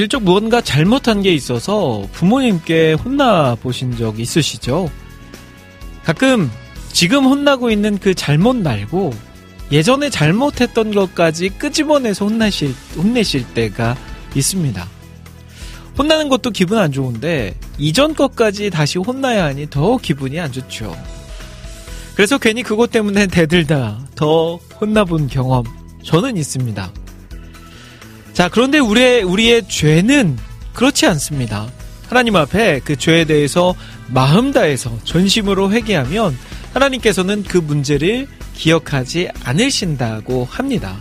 어릴 적 무언가 잘못한 게 있어서 부모님께 혼나 보신 적 있으시죠? 가끔 지금 혼나고 있는 그 잘못 말고 예전에 잘못했던 것까지 끄집어내서 혼나실, 혼내실 때가 있습니다. 혼나는 것도 기분 안 좋은데 이전 것까지 다시 혼나야 하니 더 기분이 안 좋죠. 그래서 괜히 그것 때문에 대들다 더 혼나본 경험 저는 있습니다. 자, 그런데 우리의, 우리의 죄는 그렇지 않습니다. 하나님 앞에 그 죄에 대해서 마음 다해서 전심으로 회개하면 하나님께서는 그 문제를 기억하지 않으신다고 합니다.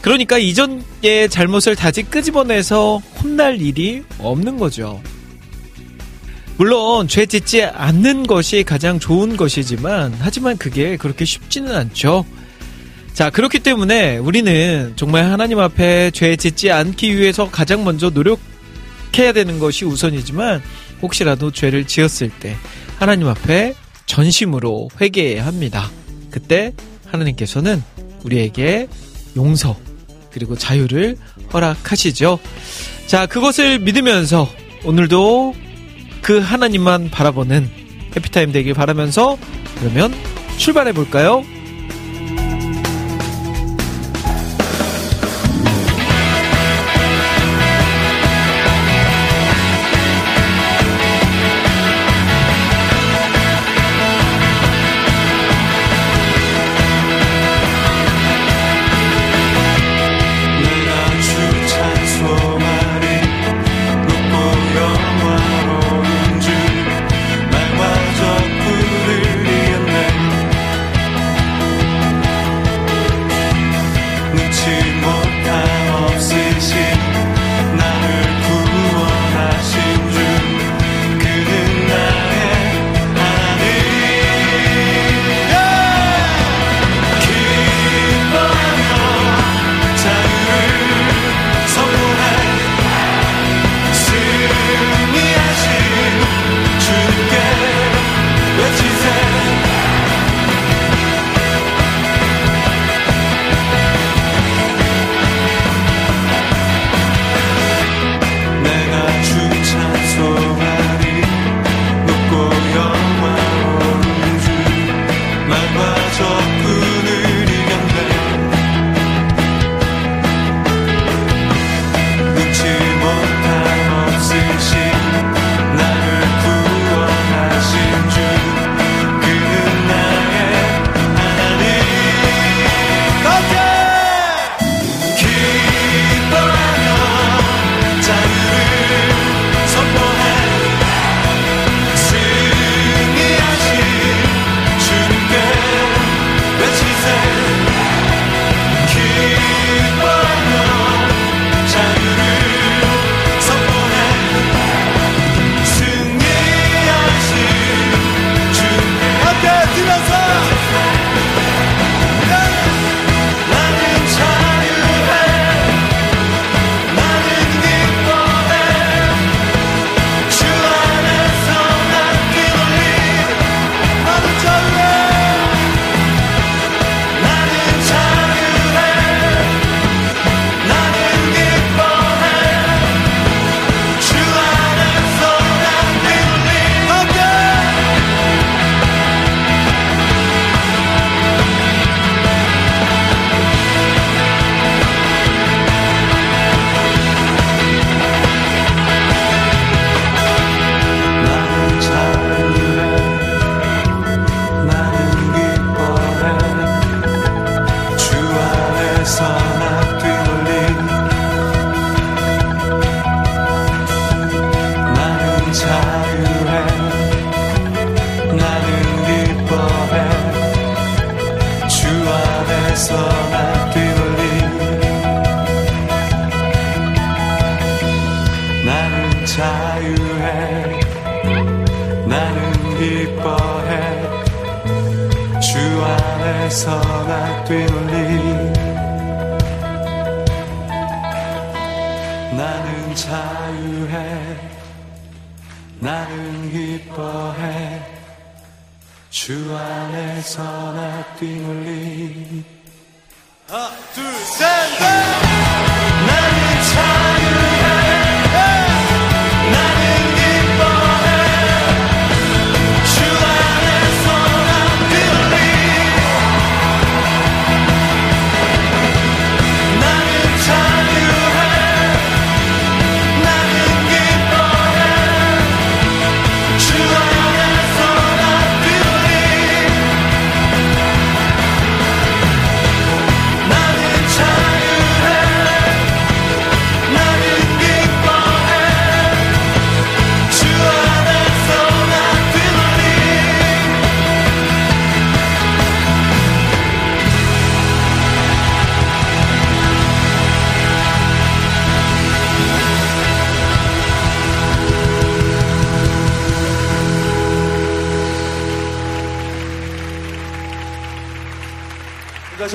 그러니까 이전의 잘못을 다시 끄집어내서 혼날 일이 없는 거죠. 물론 죄 짓지 않는 것이 가장 좋은 것이지만 하지만 그게 그렇게 쉽지는 않죠. 자, 그렇기 때문에 우리는 정말 하나님 앞에 죄 짓지 않기 위해서 가장 먼저 노력해야 되는 것이 우선이지만 혹시라도 죄를 지었을 때 하나님 앞에 전심으로 회개해야 합니다. 그때 하나님께서는 우리에게 용서 그리고 자유를 허락하시죠. 자, 그것을 믿으면서 오늘도 그 하나님만 바라보는 해피타임 되길 바라면서 그러면 출발해 볼까요?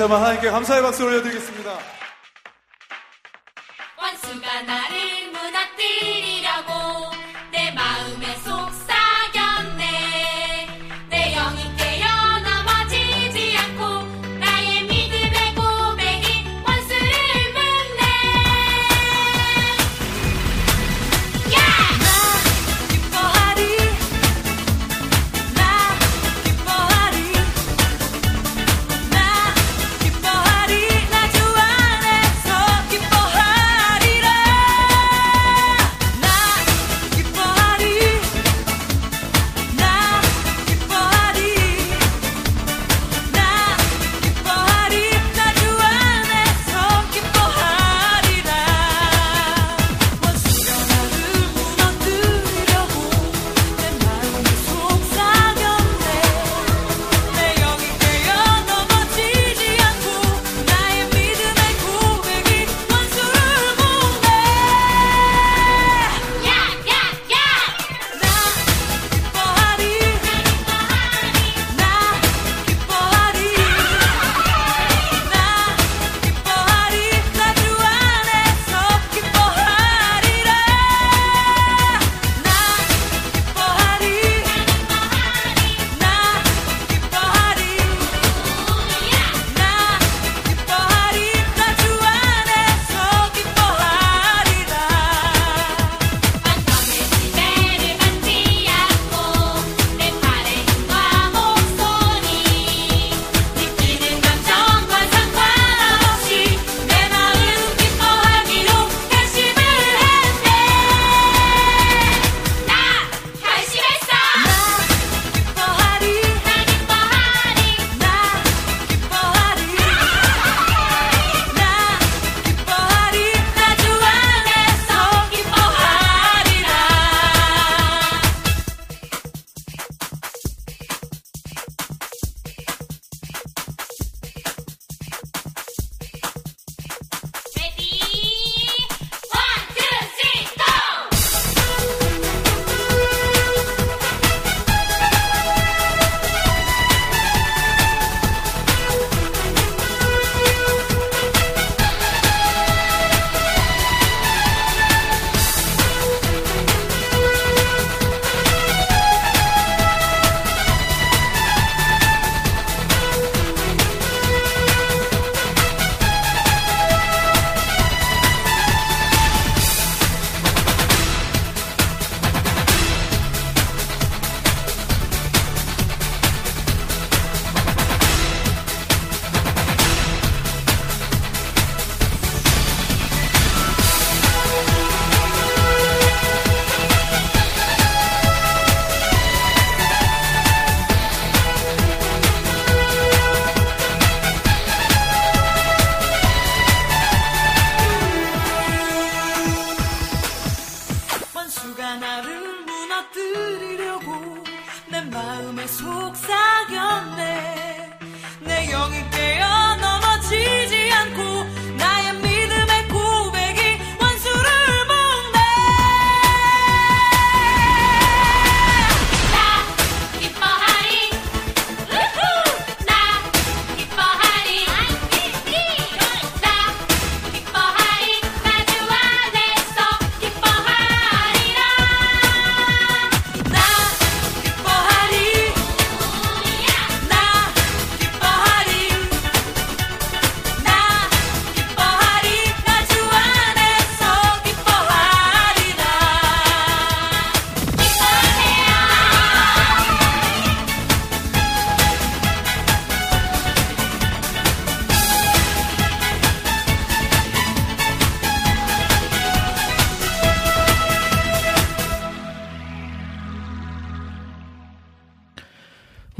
잠깐만 하나님께 감사의 박수 올려드리겠습니다.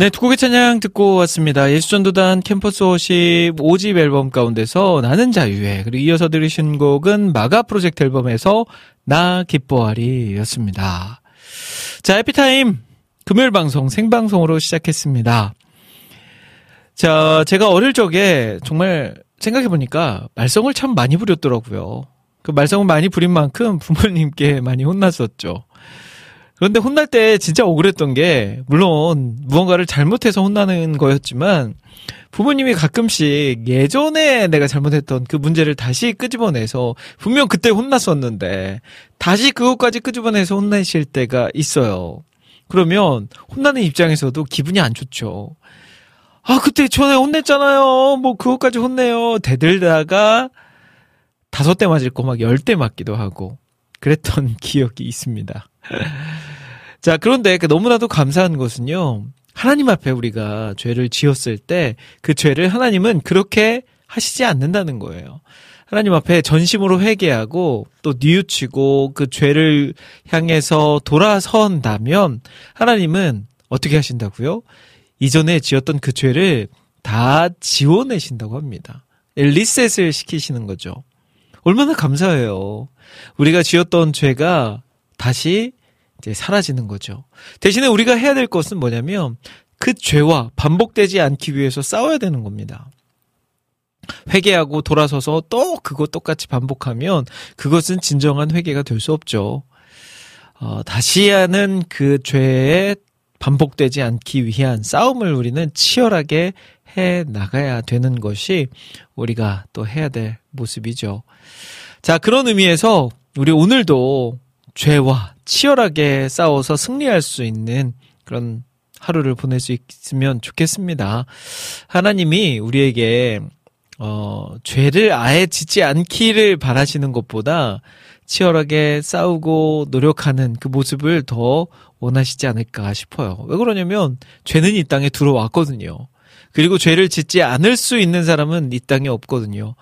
네, 두 곡의 찬양 듣고 왔습니다. 예수전도단 캠퍼스 워십 5집 앨범 가운데서 나는 자유해. 그리고 이어서 들으신 곡은 마가 프로젝트 앨범에서 나 기뻐하리 였습니다. 자, 에피타임 금요일 방송 생방송으로 시작했습니다. 자, 제가 어릴 적에 정말 생각해보니까 말썽을 참 많이 부렸더라고요. 그 말썽을 많이 부린 만큼 부모님께 많이 혼났었죠. 그런데 혼날 때 진짜 억울했던 게, 물론 무언가를 잘못해서 혼나는 거였지만, 부모님이 가끔씩 예전에 내가 잘못했던 그 문제를 다시 끄집어내서, 분명 그때 혼났었는데, 다시 그것까지 끄집어내서 혼내실 때가 있어요. 그러면 혼나는 입장에서도 기분이 안 좋죠. 아, 그때 전에 혼냈잖아요. 뭐, 그것까지 혼내요. 대들다가 다섯 대 맞을 거 막 열 대 맞기도 하고, 그랬던 기억이 있습니다. 자, 그런데 그 너무나도 감사한 것은요. 하나님 앞에 우리가 죄를 지었을 때 그 죄를 하나님은 그렇게 하시지 않는다는 거예요. 하나님 앞에 전심으로 회개하고 또 뉘우치고 그 죄를 향해서 돌아선다면 하나님은 어떻게 하신다고요? 이전에 지었던 그 죄를 다 지워내신다고 합니다. 리셋을 시키시는 거죠. 얼마나 감사해요. 우리가 지었던 죄가 다시 이제 사라지는 거죠. 대신에 우리가 해야 될 것은 뭐냐면 그 죄와 반복되지 않기 위해서 싸워야 되는 겁니다. 회개하고 돌아서서 또 그거 똑같이 반복하면 그것은 진정한 회개가 될 수 없죠. 어, 다시 하는 그 죄에 반복되지 않기 위한 싸움을 우리는 치열하게 해 나가야 되는 것이 우리가 또 해야 될 모습이죠. 자, 그런 의미에서 우리 오늘도 죄와 치열하게 싸워서 승리할 수 있는 그런 하루를 보낼 수 있으면 좋겠습니다. 하나님이 우리에게 어, 죄를 아예 짓지 않기를 바라시는 것보다 치열하게 싸우고 노력하는 그 모습을 더 원하시지 않을까 싶어요. 왜 그러냐면 죄는 이 땅에 들어왔거든요. 그리고 죄를 짓지 않을 수 있는 사람은 이 땅에 없거든요.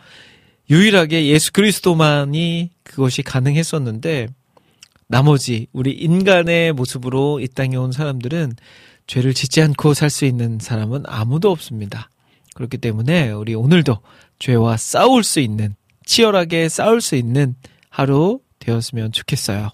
유일하게 예수 그리스도만이 그것이 가능했었는데 나머지 우리 인간의 모습으로 이 땅에 온 사람들은 죄를 짓지 않고 살 수 있는 사람은 아무도 없습니다. 그렇기 때문에 우리 오늘도 죄와 싸울 수 있는 치열하게 싸울 수 있는 하루 되었으면 좋겠어요.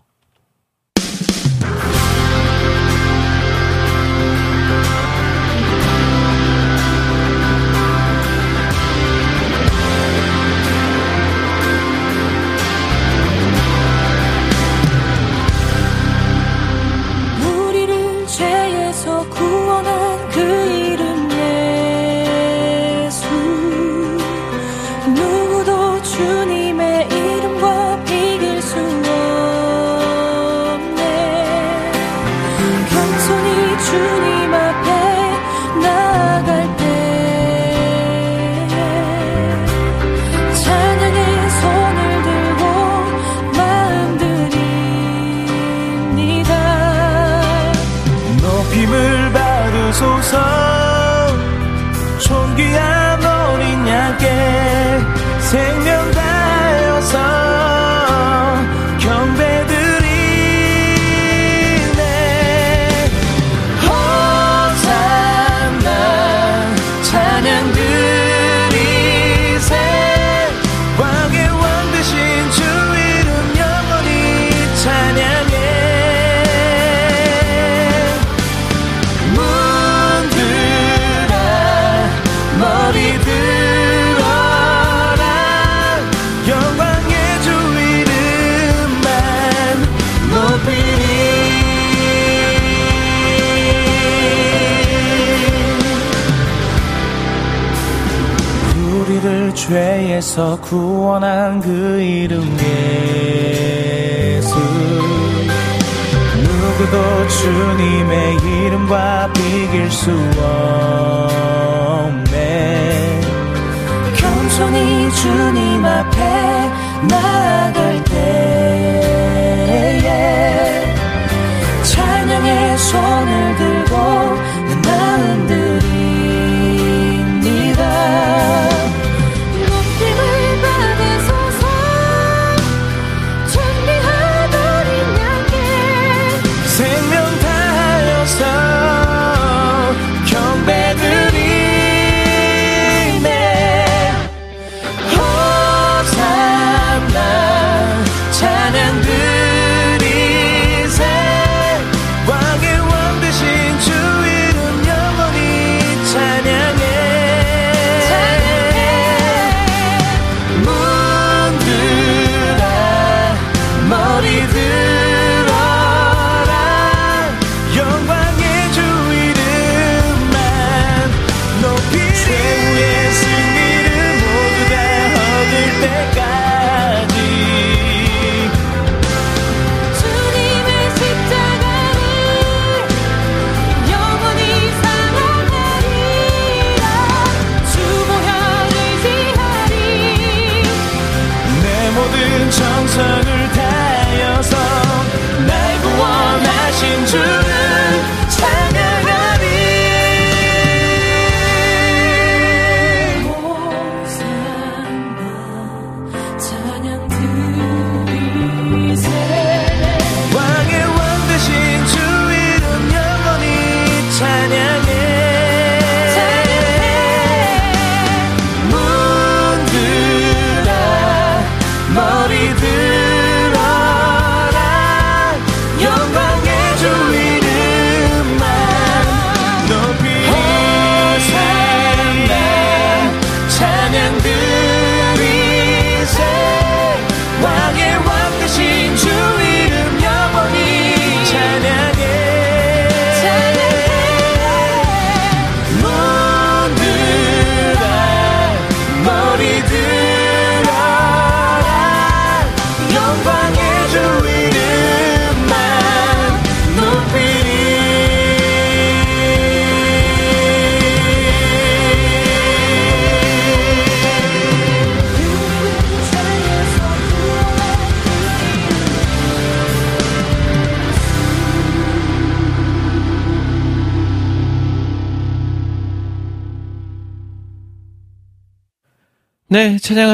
죄에서 구원한 그 이름 예수. 누구도 주님의 이름과 비길 수 없네. 겸손히 주님 앞에 나아갈 때에 찬양의 손을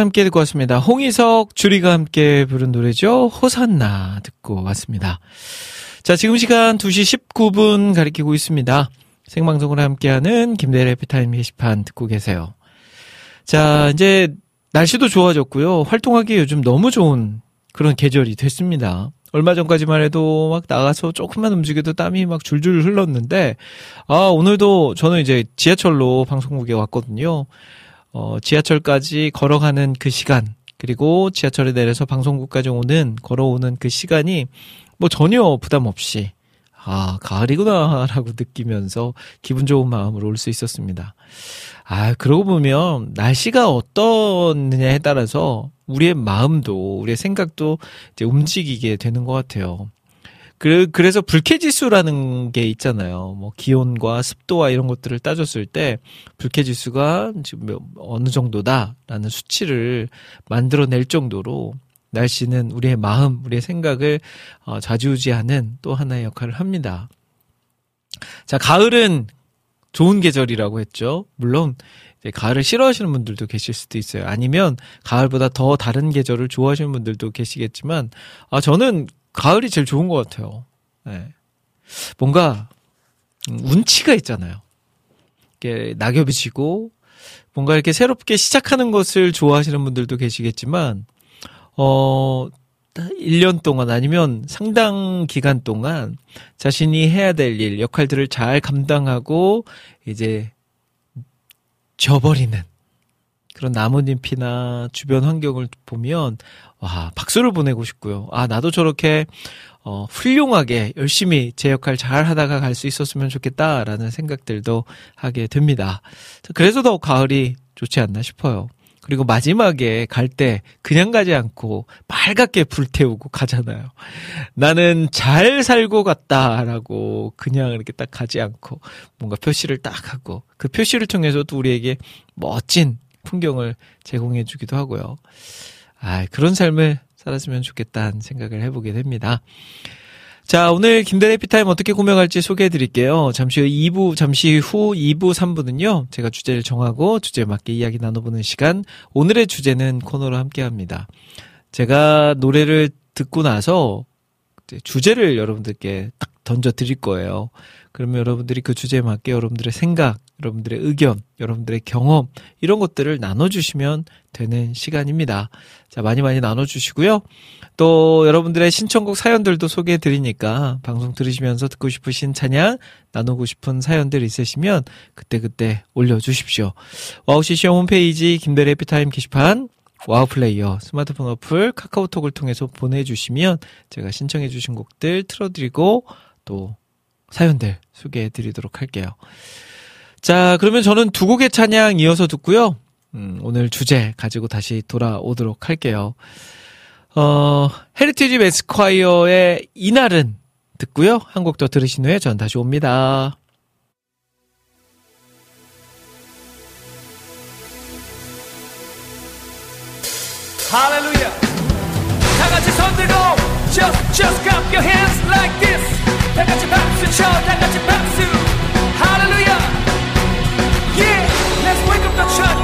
함께 듣고 왔습니다. 홍희석, 주리가 함께 부른 노래죠. 호산나 듣고 왔습니다. 자, 지금 시간 2시 19분 가리키고 있습니다. 생방송으로 함께하는 김대래 해피타임 게시판 듣고 계세요. 자, 이제 날씨도 좋아졌고요. 활동하기 요즘 너무 좋은 그런 계절이 됐습니다. 얼마 전까지만 해도 막 나가서 조금만 움직여도 땀이 막 줄줄 흘렀는데, 아, 오늘도 저는 이제 지하철로 방송국에 왔거든요. 어, 지하철까지 걸어가는 그 시간, 그리고 지하철에 내려서 방송국까지 오는, 걸어오는 그 시간이 뭐 전혀 부담 없이, 아, 가을이구나 라고 느끼면서 기분 좋은 마음으로 올 수 있었습니다. 아, 그러고 보면 날씨가 어떻느냐에 따라서 우리의 마음도, 우리의 생각도 이제 움직이게 되는 것 같아요. 그, 그래서 불쾌지수라는 게 있잖아요. 뭐, 기온과 습도와 이런 것들을 따졌을 때, 불쾌지수가 지금 몇- 어느 정도다라는 수치를 만들어낼 정도로, 날씨는 우리의 마음, 우리의 생각을 어, 좌지우지하는 또 하나의 역할을 합니다. 자, 가을은 좋은 계절이라고 했죠. 물론, 가을을 싫어하시는 분들도 계실 수도 있어요. 아니면, 가을보다 더 다른 계절을 좋아하시는 분들도 계시겠지만, 아, 저는 가을이 제일 좋은 것 같아요. 네. 뭔가 음, 운치가 있잖아요. 이게 낙엽이 지고 뭔가 이렇게 새롭게 시작하는 것을 좋아하시는 분들도 계시겠지만 어 1년 동안 아니면 상당 기간 동안 자신이 해야 될 일, 역할들을 잘 감당하고 이제 져버리는 그런 나뭇잎이나 주변 환경을 보면 와 박수를 보내고 싶고요. 아 나도 저렇게 어, 훌륭하게 열심히 제 역할 잘 하다가 갈 수 있었으면 좋겠다라는 생각들도 하게 됩니다. 그래서 더 가을이 좋지 않나 싶어요. 그리고 마지막에 갈 때 그냥 가지 않고 빨갛게 불태우고 가잖아요. 나는 잘 살고 갔다라고 그냥 이렇게 딱 가지 않고 뭔가 표시를 딱 하고 그 표시를 통해서 또 우리에게 멋진 풍경을 제공해 주기도 하고요. 아, 그런 삶을 살았으면 좋겠다는 생각을 해보게 됩니다. 자, 오늘 김대래 피타임 어떻게 꾸며갈지 소개해 드릴게요. 잠시 후 2부, 잠시 후 2부, 3부는요, 제가 주제를 정하고 주제에 맞게 이야기 나눠보는 시간, 오늘의 주제는 코너로 함께 합니다. 제가 노래를 듣고 나서 주제를 여러분들께 딱 던져 드릴 거예요. 그러면 여러분들이 그 주제에 맞게 여러분들의 생각, 여러분들의 의견, 여러분들의 경험, 이런 것들을 나눠주시면 되는 시간입니다. 자, 많이 많이 나눠주시고요. 또 여러분들의 신청곡 사연들도 소개해 드리니까 방송 들으시면서 듣고 싶으신 찬양, 나누고 싶은 사연들 있으시면 그때그때 올려주십시오. 와우CCM 홈페이지 김대일의 해피타임 게시판 와우 플레이어 스마트폰 어플 카카오톡을 통해서 보내주시면 제가 신청해 주신 곡들 틀어드리고 또 사연들 소개해 드리도록 할게요. 자, 그러면 저는 두 곡의 찬양 이어서 듣고요. 음, 오늘 주제 가지고 다시 돌아오도록 할게요. 어, 헤리티지 매스콰이어의 이날은 듣고요. 한 곡 더 들으신 후에 전 다시 옵니다. 할렐루야. Just, just clap your hands like this. I got your pops and I got your pops too. Hallelujah. Yeah, let's wake up the church.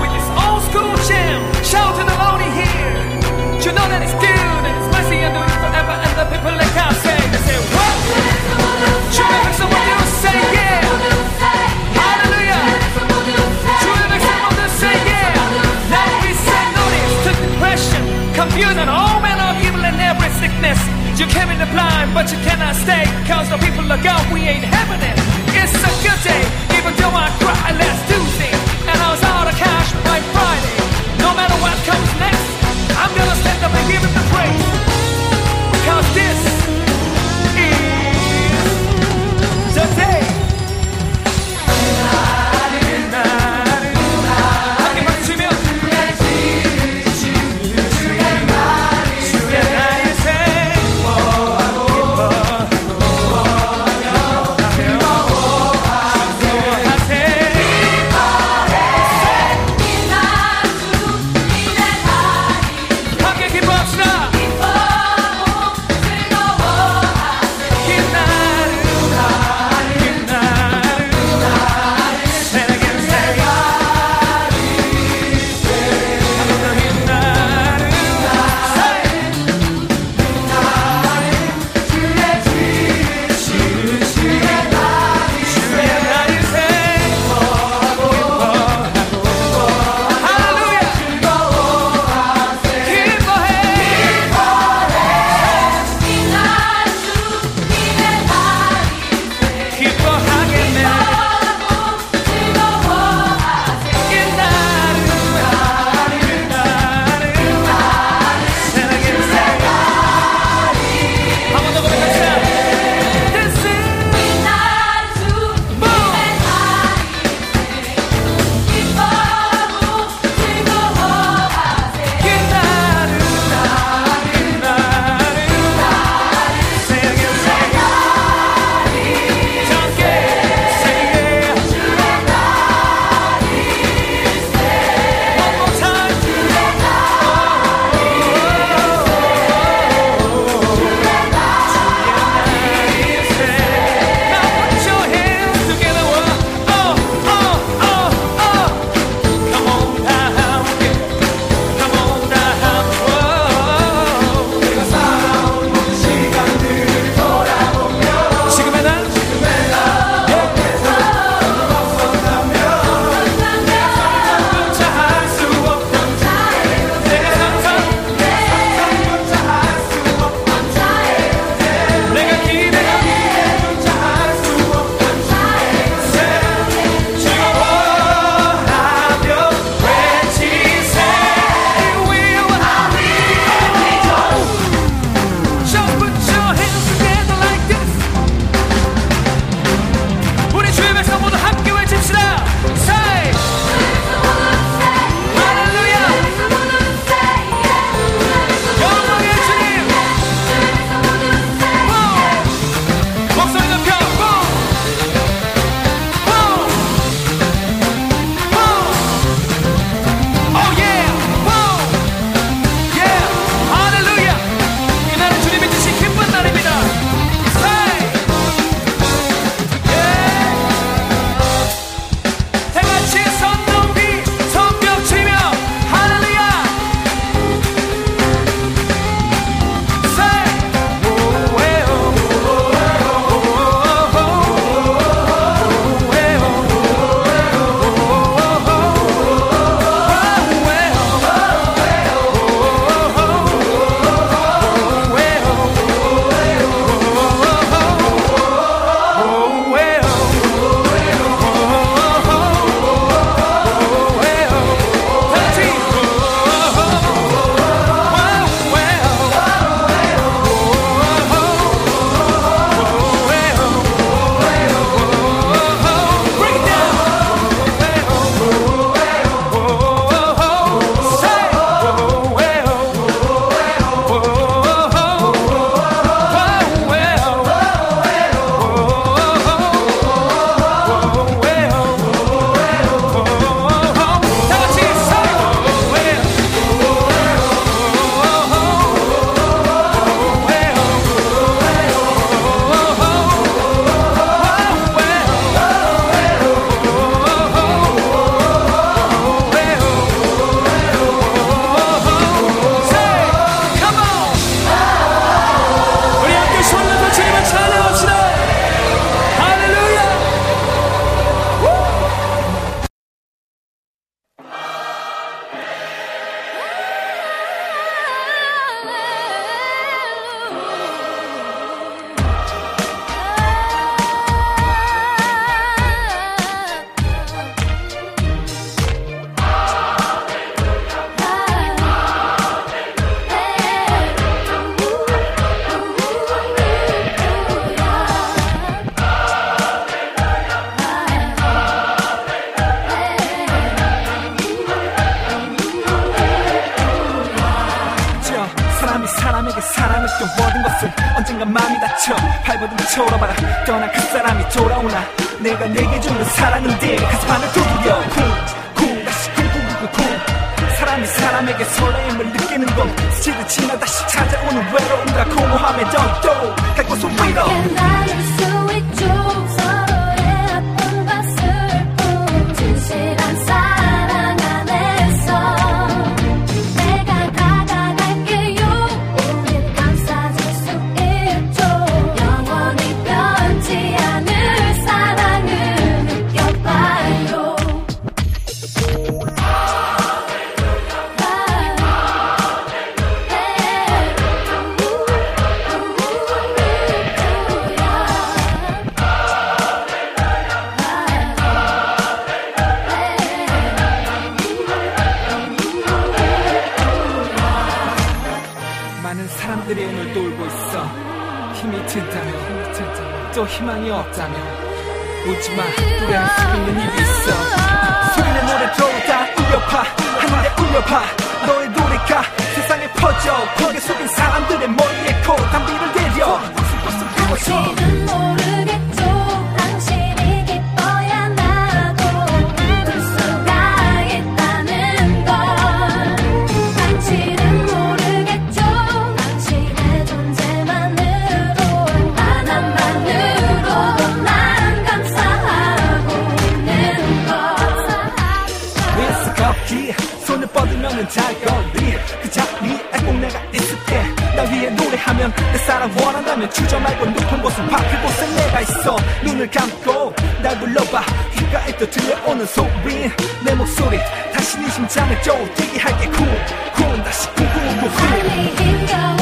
눈을 감고 날 불러봐. 귓가에 또 들려오는 소리. 내 목소리 다시 네 심장을 쪼들게 할게. 쿵쿵 다시 쿵쿵쿵쿵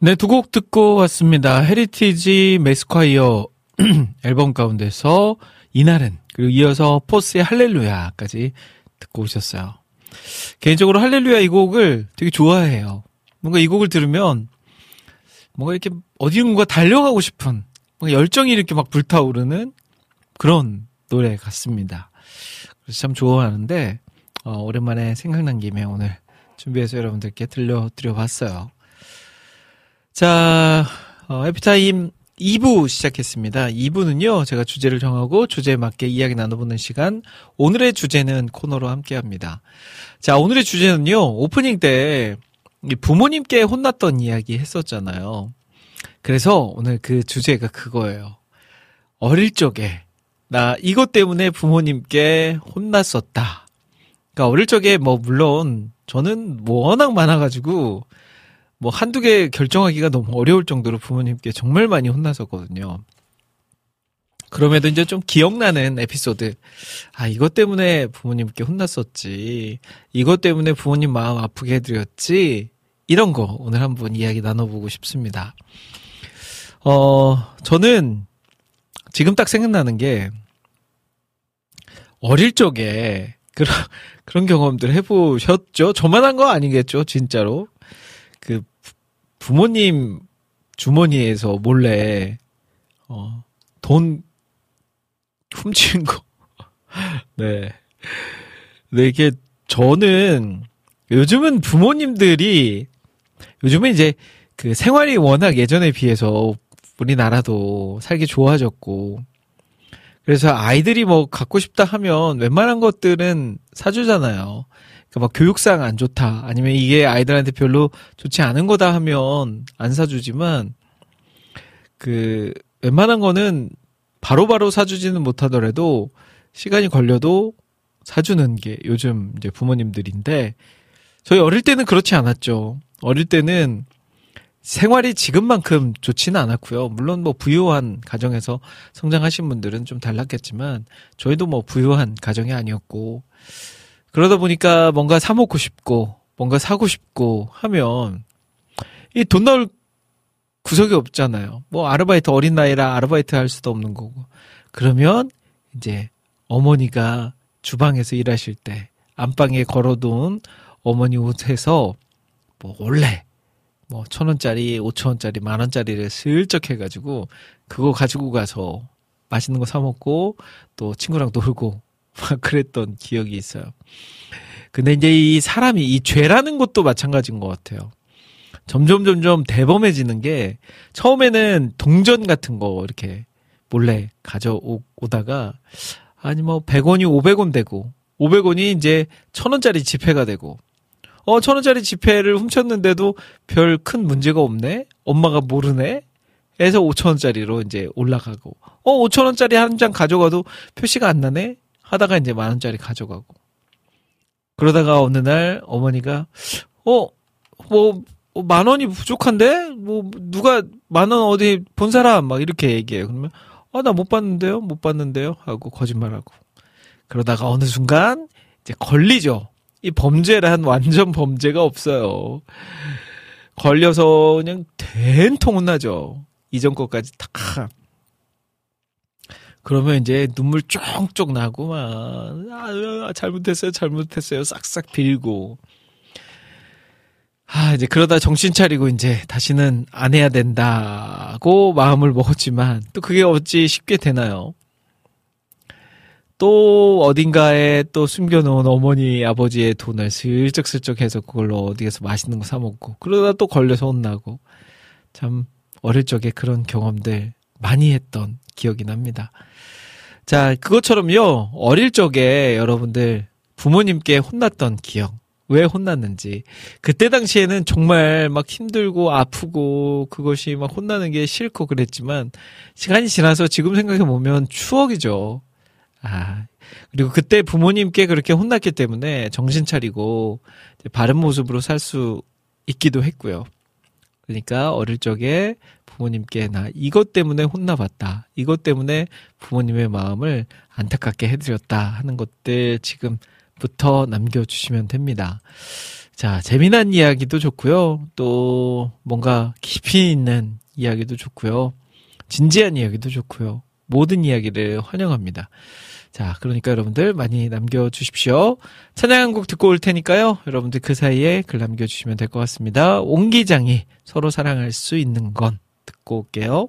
네, 두 곡 듣고 왔습니다. 헤리티지 매스콰이어 앨범 가운데서 이날은 그리고 이어서 포스의 할렐루야까지 듣고 오셨어요. 개인적으로 할렐루야 이 곡을 되게 좋아해요. 뭔가 이 곡을 들으면 뭔가 이렇게 어디론가 달려가고 싶은 뭔가 열정이 이렇게 막 불타오르는 그런 노래 같습니다. 그래서 참 좋아하는데 어, 오랜만에 생각난 김에 오늘 준비해서 여러분들께 들려드려 봤어요. 자, 어, 에피타임 2부 시작했습니다. 2부는요, 제가 주제를 정하고 주제에 맞게 이야기 나눠보는 시간, 오늘의 주제는 코너로 함께 합니다. 자, 오늘의 주제는요, 오프닝 때이 부모님께 혼났던 이야기 했었잖아요. 그래서 오늘 그 주제가 그거예요. 어릴 적에, 나 이것 때문에 부모님께 혼났었다. 그러니까 어릴 적에 뭐, 물론, 저는 뭐 워낙 많아가지고, 뭐 한두 개 결정하기가 너무 어려울 정도로 부모님께 정말 많이 혼났었거든요. 그럼에도 이제 좀 기억나는 에피소드. 아, 이것 때문에 부모님께 혼났었지. 이것 때문에 부모님 마음 아프게 해드렸지. 이런 거 오늘 한번 이야기 나눠보고 싶습니다. 어, 저는 지금 딱 생각나는 게 어릴 적에 그런, 그런 경험들 해보셨죠? 저만 한 거 아니겠죠? 진짜로. 그 부- 부모님 주머니에서 몰래 어, 돈 훔친 거. 네. 네, 이게 저는 요즘은 부모님들이 요즘은 이제 그 생활이 워낙 예전에 비해서 우리나라도 살기 좋아졌고 그래서 아이들이 뭐 갖고 싶다 하면 웬만한 것들은 사주잖아요. 그러니까 막 교육상 안 좋다 아니면 이게 아이들한테 별로 좋지 않은 거다 하면 안 사주지만 그 웬만한 거는 바로 바로 사주지는 못하더라도 시간이 걸려도 사주는 게 요즘 이제 부모님들인데 저희 어릴 때는 그렇지 않았죠. 어릴 때는 생활이 지금만큼 좋지는 않았고요. 물론 뭐 부유한 가정에서 성장하신 분들은 좀 달랐겠지만 저희도 뭐 부유한 가정이 아니었고 그러다 보니까 뭔가 사 먹고 싶고 뭔가 사고 싶고 하면 이 돈 나올 구석이 없잖아요. 뭐 아르바이트 어린 나이라 아르바이트 할 수도 없는 거고. 그러면 이제 어머니가 주방에서 일하실 때 안방에 걸어둔 어머니 옷에서 뭐 원래 뭐 천 원짜리, 오천 원짜리, 만 원짜리를 슬쩍 해가지고 그거 가지고 가서 맛있는 거 사 먹고 또 친구랑 놀고 막 그랬던 기억이 있어요. 근데 이제 이 사람이 이 죄라는 것도 마찬가지인 것 같아요. 점점 점점 대범해지는 게 처음에는 동전 같은 거 이렇게 몰래 가져오다가 아니 뭐 100원이 500원 되고 500원이 이제 1000원짜리 지폐가 되고 어 1000원짜리 지폐를 훔쳤는데도 별 큰 문제가 없네. 엄마가 모르네. 해서 5천원짜리로 이제 올라가고, 어, 5천원짜리 한 장 가져가도 표시가 안 나네? 하다가 이제 만 원짜리 가져가고. 그러다가 어느 날 어머니가, 어, 뭐, 어, 만 원이 부족한데? 뭐, 누가 만 원 어디 본 사람? 막 이렇게 얘기해요. 그러면, 아, 나 못 봤는데요? 못 봤는데요? 하고 거짓말하고. 그러다가 어느 순간 이제 걸리죠. 이 범죄란 완전 범죄가 없어요. 걸려서 그냥 된통 혼나죠. 이전 것까지 다. 그러면 이제 눈물 쪽쪽 나고 막 아, 잘못했어요, 잘못했어요, 싹싹 빌고. 아, 이제 그러다 정신 차리고 이제 다시는 안 해야 된다고 마음을 먹었지만 또 그게 어찌 쉽게 되나요? 또 어딘가에 또 숨겨놓은 어머니 아버지의 돈을 슬쩍슬쩍 해서 그걸로 어디에서 맛있는 거 사 먹고 그러다 또 걸려서 혼나고 참 어릴 적에 그런 경험들 많이 했던 기억이 납니다. 자, 그것처럼요, 어릴 적에 여러분들 부모님께 혼났던 기억, 왜 혼났는지. 그때 당시에는 정말 막 힘들고 아프고 그것이 막 혼나는 게 싫고 그랬지만 시간이 지나서 지금 생각해 보면 추억이죠. 아, 그리고 그때 부모님께 그렇게 혼났기 때문에 정신 차리고 바른 모습으로 살 수 있기도 했고요. 그러니까 어릴 적에 부모님께 나 이것 때문에 혼나봤다. 이것 때문에 부모님의 마음을 안타깝게 해드렸다 하는 것들 지금부터 남겨주시면 됩니다. 자, 재미난 이야기도 좋고요. 또 뭔가 깊이 있는 이야기도 좋고요. 진지한 이야기도 좋고요. 모든 이야기를 환영합니다. 자, 그러니까 여러분들 많이 남겨주십시오. 찬양 한 곡 듣고 올 테니까요. 여러분들 그 사이에 글 남겨주시면 될 것 같습니다. 옹기장이 서로 사랑할 수 있는 건 듣고 올게요.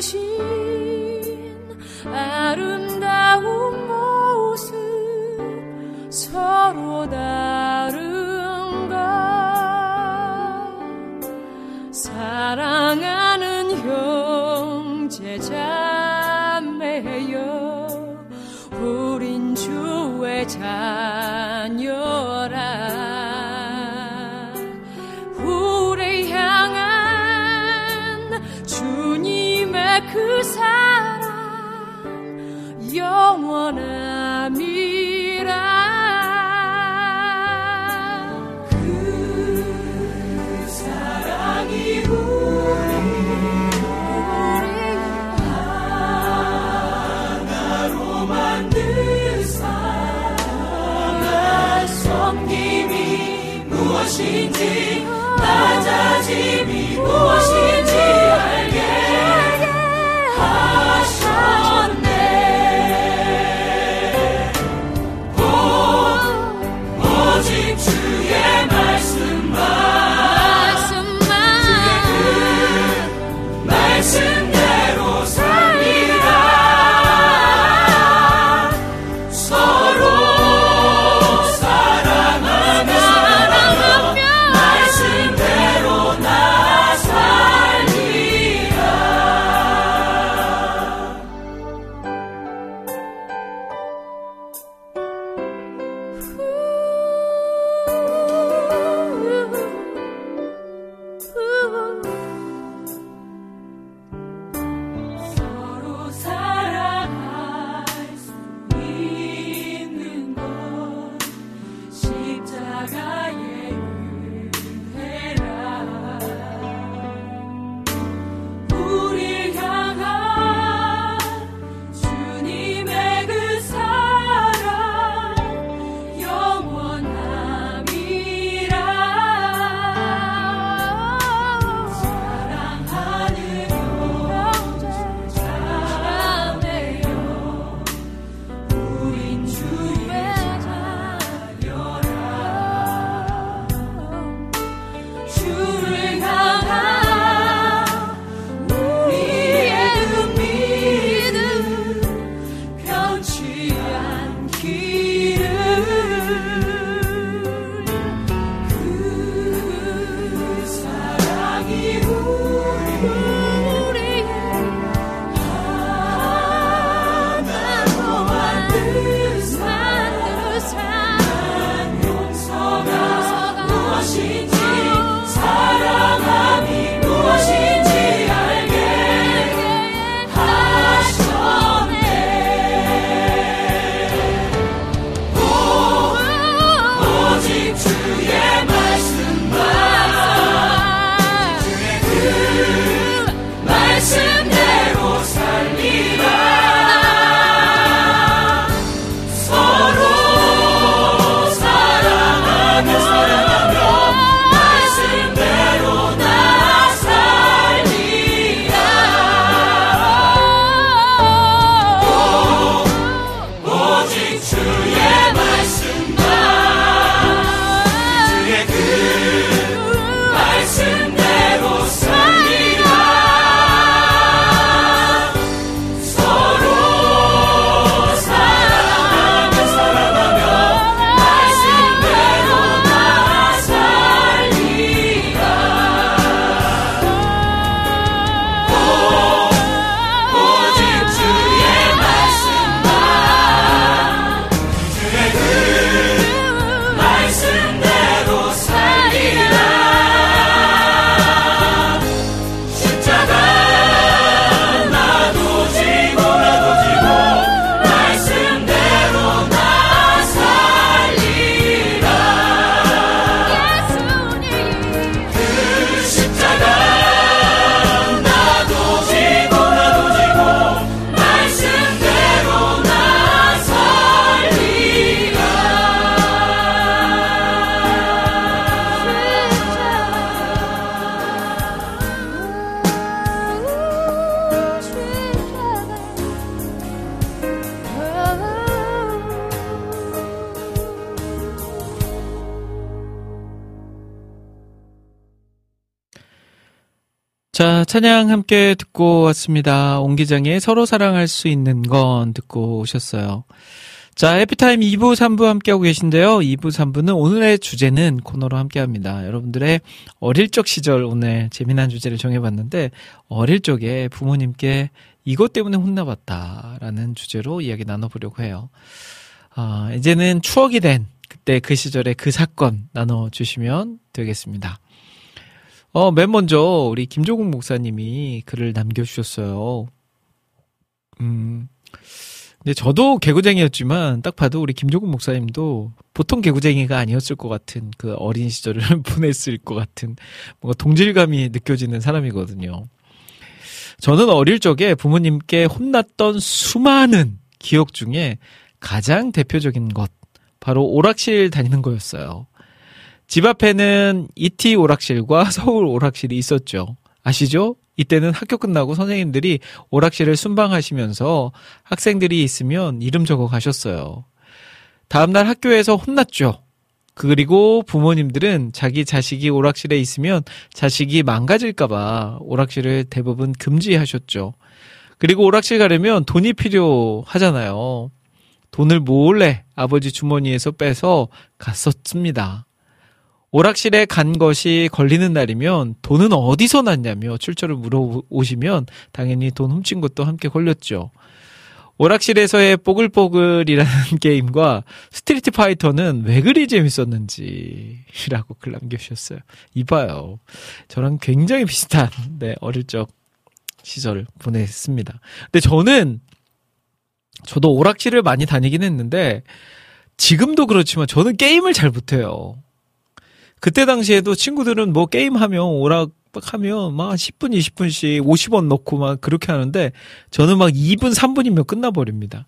주신 아름다운 찬양 함께 듣고 왔습니다. 옹기장의 서로 사랑할 수 있는 건 듣고 오셨어요. 자, 해피타임 2부, 3부 함께하고 계신데요. 2부, 3부는 오늘의 주제는 코너로 함께 합니다. 여러분들의 어릴 적 시절 오늘 재미난 주제를 정해봤는데, 어릴 적에 부모님께 이것 때문에 혼나봤다라는 주제로 이야기 나눠보려고 해요. 아, 이제는 추억이 된 그때 그 시절의 그 사건 나눠주시면 되겠습니다. 어, 맨 먼저 우리 김조국 목사님이 글을 남겨주셨어요. 음, 근데 저도 개구쟁이였지만 딱 봐도 우리 김조국 목사님도 보통 개구쟁이가 아니었을 것 같은 그 어린 시절을 보냈을 것 같은 뭔가 동질감이 느껴지는 사람이거든요. 저는 어릴 적에 부모님께 혼났던 수많은 기억 중에 가장 대표적인 것, 바로 오락실 다니는 거였어요. 집 앞에는 이티 오락실과 서울 오락실이 있었죠. 아시죠? 이때는 학교 끝나고 선생님들이 오락실을 순방하시면서 학생들이 있으면 이름 적어 가셨어요. 다음날 학교에서 혼났죠. 그리고 부모님들은 자기 자식이 오락실에 있으면 자식이 망가질까봐 오락실을 대부분 금지하셨죠. 그리고 오락실 가려면 돈이 필요하잖아요. 돈을 몰래 아버지 주머니에서 빼서 갔었습니다. 오락실에 간 것이 걸리는 날이면 돈은 어디서 났냐며 출처를 물어오시면 당연히 돈 훔친 것도 함께 걸렸죠. 오락실에서의 뽀글뽀글이라는 게임과 스트리트 파이터는 왜 그리 재밌었는지라고 글 남겨주셨어요. 이봐요. 저랑 굉장히 비슷한 네, 어릴 적 시절을 보냈습니다. 근데 저는 저도 오락실을 많이 다니긴 했는데 지금도 그렇지만 저는 게임을 잘 못해요. 그때 당시에도 친구들은 뭐 게임하면 오락 하면 막 10분, 20분씩 50원 넣고 막 그렇게 하는데 저는 막 2분, 3분이면 끝나버립니다.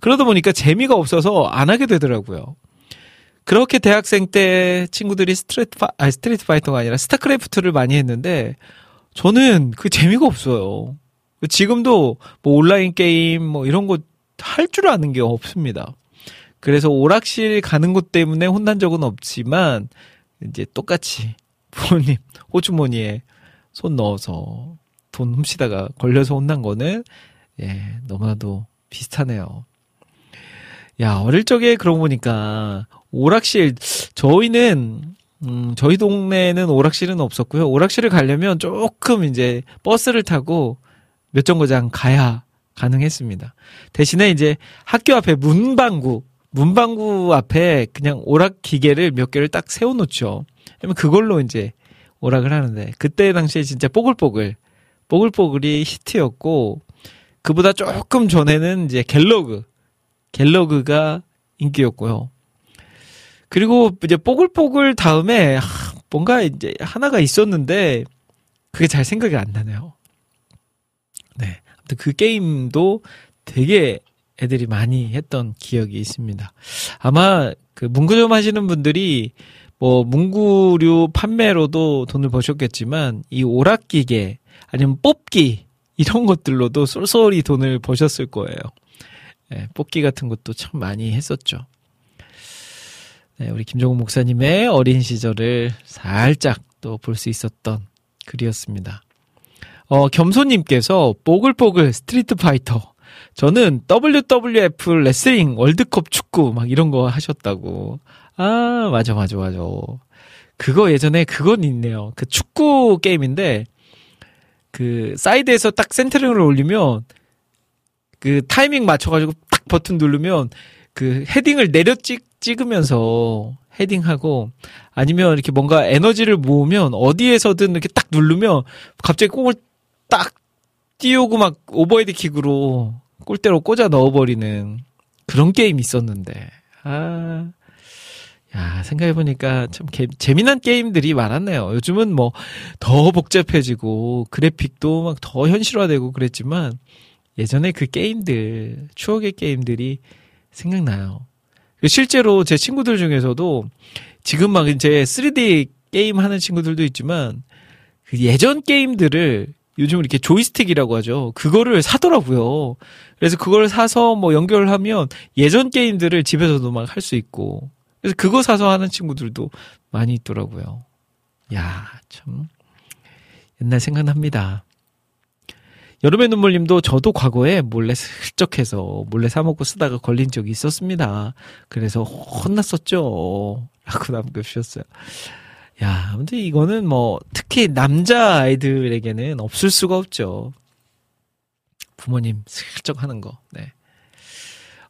그러다 보니까 재미가 없어서 안 하게 되더라고요. 그렇게 대학생 때 친구들이 스트레이트, 파, 아니, 스트레이트 파이터가 아니라 스타크래프트를 많이 했는데 저는 그 재미가 없어요. 지금도 뭐 온라인 게임 뭐 이런 거 할 줄 아는 게 없습니다. 그래서 오락실 가는 것 때문에 혼난 적은 없지만 이제 똑같이 부모님 호주머니에 손 넣어서 돈 훔치다가 걸려서 혼난 거는 예 너무나도 비슷하네요. 야 어릴 적에 그러고 보니까 오락실 저희는 음, 저희 동네는 오락실은 없었고요. 오락실을 가려면 조금 이제 버스를 타고 몇 정거장 가야 가능했습니다. 대신에 이제 학교 앞에 문방구 문방구 앞에 그냥 오락 기계를 몇 개를 딱 세워놓죠. 그러면 그걸로 이제 오락을 하는데 그때 당시에 진짜 뽀글뽀글 뽀글뽀글이 히트였고 그보다 조금 전에는 이제 갤러그 갤러그가 인기였고요. 그리고 이제 뽀글뽀글 다음에 하, 뭔가 이제 하나가 있었는데 그게 잘 생각이 안 나네요. 네. 아무튼 그 게임도 되게 애들이 많이 했던 기억이 있습니다. 아마 그 문구점 하시는 분들이 뭐 문구류 판매로도 돈을 버셨겠지만 이 오락기계 아니면 뽑기 이런 것들로도 쏠쏠히 돈을 버셨을 거예요. 네, 뽑기 같은 것도 참 많이 했었죠. 네, 우리 김종국 목사님의 어린 시절을 살짝 또 볼 수 있었던 글이었습니다. 어, 겸손님께서 뽀글뽀글 스트리트 파이터 저는 WWF 레슬링 월드컵 축구 막 이런 거 하셨다고. 아, 맞아, 맞아, 맞아. 그거 예전에 그건 있네요. 그 축구 게임인데, 그, 사이드에서 딱 센터링을 올리면, 그 타이밍 맞춰가지고 딱 버튼 누르면, 그 헤딩을 내려 찍, 찍으면서 헤딩하고, 아니면 이렇게 뭔가 에너지를 모으면, 어디에서든 이렇게 딱 누르면, 갑자기 공을 딱 띄우고 막 오버헤드 킥으로 골대로 꽂아 넣어버리는 그런 게임 있었는데, 아, 야, 생각해보니까 참 개, 재미난 게임들이 많았네요. 요즘은 뭐 더 복잡해지고 그래픽도 막 더 현실화되고 그랬지만 예전에 그 게임들, 추억의 게임들이 생각나요. 실제로 제 친구들 중에서도 지금 막 이제 3D 게임 하는 친구들도 있지만 그 예전 게임들을 요즘 이렇게 조이스틱이라고 하죠. 그거를 사더라고요. 그래서 그걸 사서 뭐 연결하면 예전 게임들을 집에서도 막 할 수 있고 그래서 그거 사서 하는 친구들도 많이 있더라고요. 야, 참. 옛날 생각납니다. 여름의 눈물님도 저도 과거에 몰래 슬쩍해서 몰래 사먹고 쓰다가 걸린 적이 있었습니다. 그래서 혼났었죠. 라고 남겨주셨어요. 야, 아무튼 이거는 뭐, 특히 남자 아이들에게는 없을 수가 없죠. 부모님 슬쩍 하는 거, 네.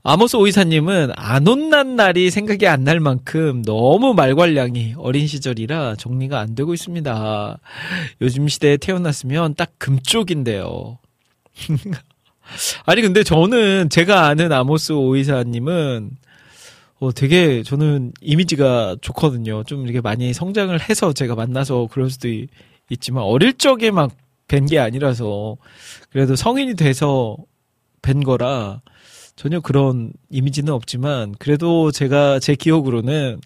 아모스 오이사님은 안 혼난 날이 생각이 안 날 만큼 너무 말괄량이 어린 시절이라 정리가 안 되고 있습니다. 요즘 시대에 태어났으면 딱 금쪽인데요. 아니 근데 저는 제가 아는 아모스 오이사님은 어 되게 저는 이미지가 좋거든요. 좀 이렇게 많이 성장을 해서 제가 만나서 그럴 수도 있지만 어릴 적에 막 뵌 게 아니라서 그래도 성인이 돼서 뵌 거라 전혀 그런 이미지는 없지만 그래도 제가 제 기억으로는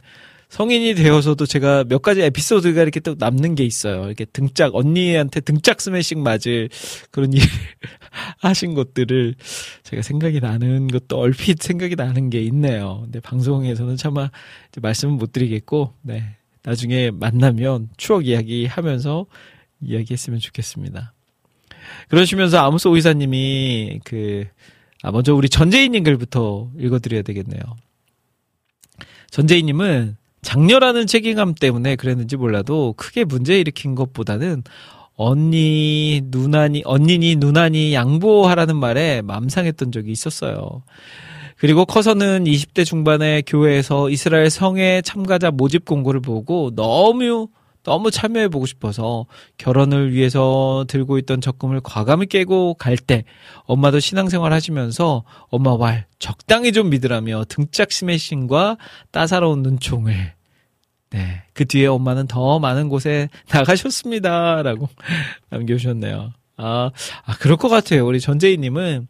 성인이 되어서도 제가 몇 가지 에피소드가 이렇게 또 남는 게 있어요. 이렇게 등짝 언니한테 등짝 스매싱 맞을 그런 일 하신 것들을 제가 생각이 나는 것도 얼핏 생각이 나는 게 있네요. 근데 방송에서는 차마 말씀은 못 드리겠고, 네 나중에 만나면 추억 이야기 하면서 이야기했으면 좋겠습니다. 그러시면서 아무소 의사님이 그 아, 먼저 우리 전재희님 글부터 읽어드려야 되겠네요. 전재희님은 장녀라는 책임감 때문에 그랬는지 몰라도 크게 문제 일으킨 것보다는 언니, 누나니, 언니니, 누나니 양보하라는 말에 맘상했던 적이 있었어요. 그리고 커서는 20대 중반에 교회에서 이스라엘 성회 참가자 모집 공고를 보고 너무 너무 참여해보고 싶어서 결혼을 위해서 들고 있던 적금을 과감히 깨고 갈 때 엄마도 신앙생활 하시면서 엄마 말 적당히 좀 믿으라며 등짝 스매싱과 따사로운 눈총을 네. 그 뒤에 엄마는 더 많은 곳에 나가셨습니다. 라고 남겨주셨네요. 아, 아, 그럴 것 같아요. 우리 전재희님은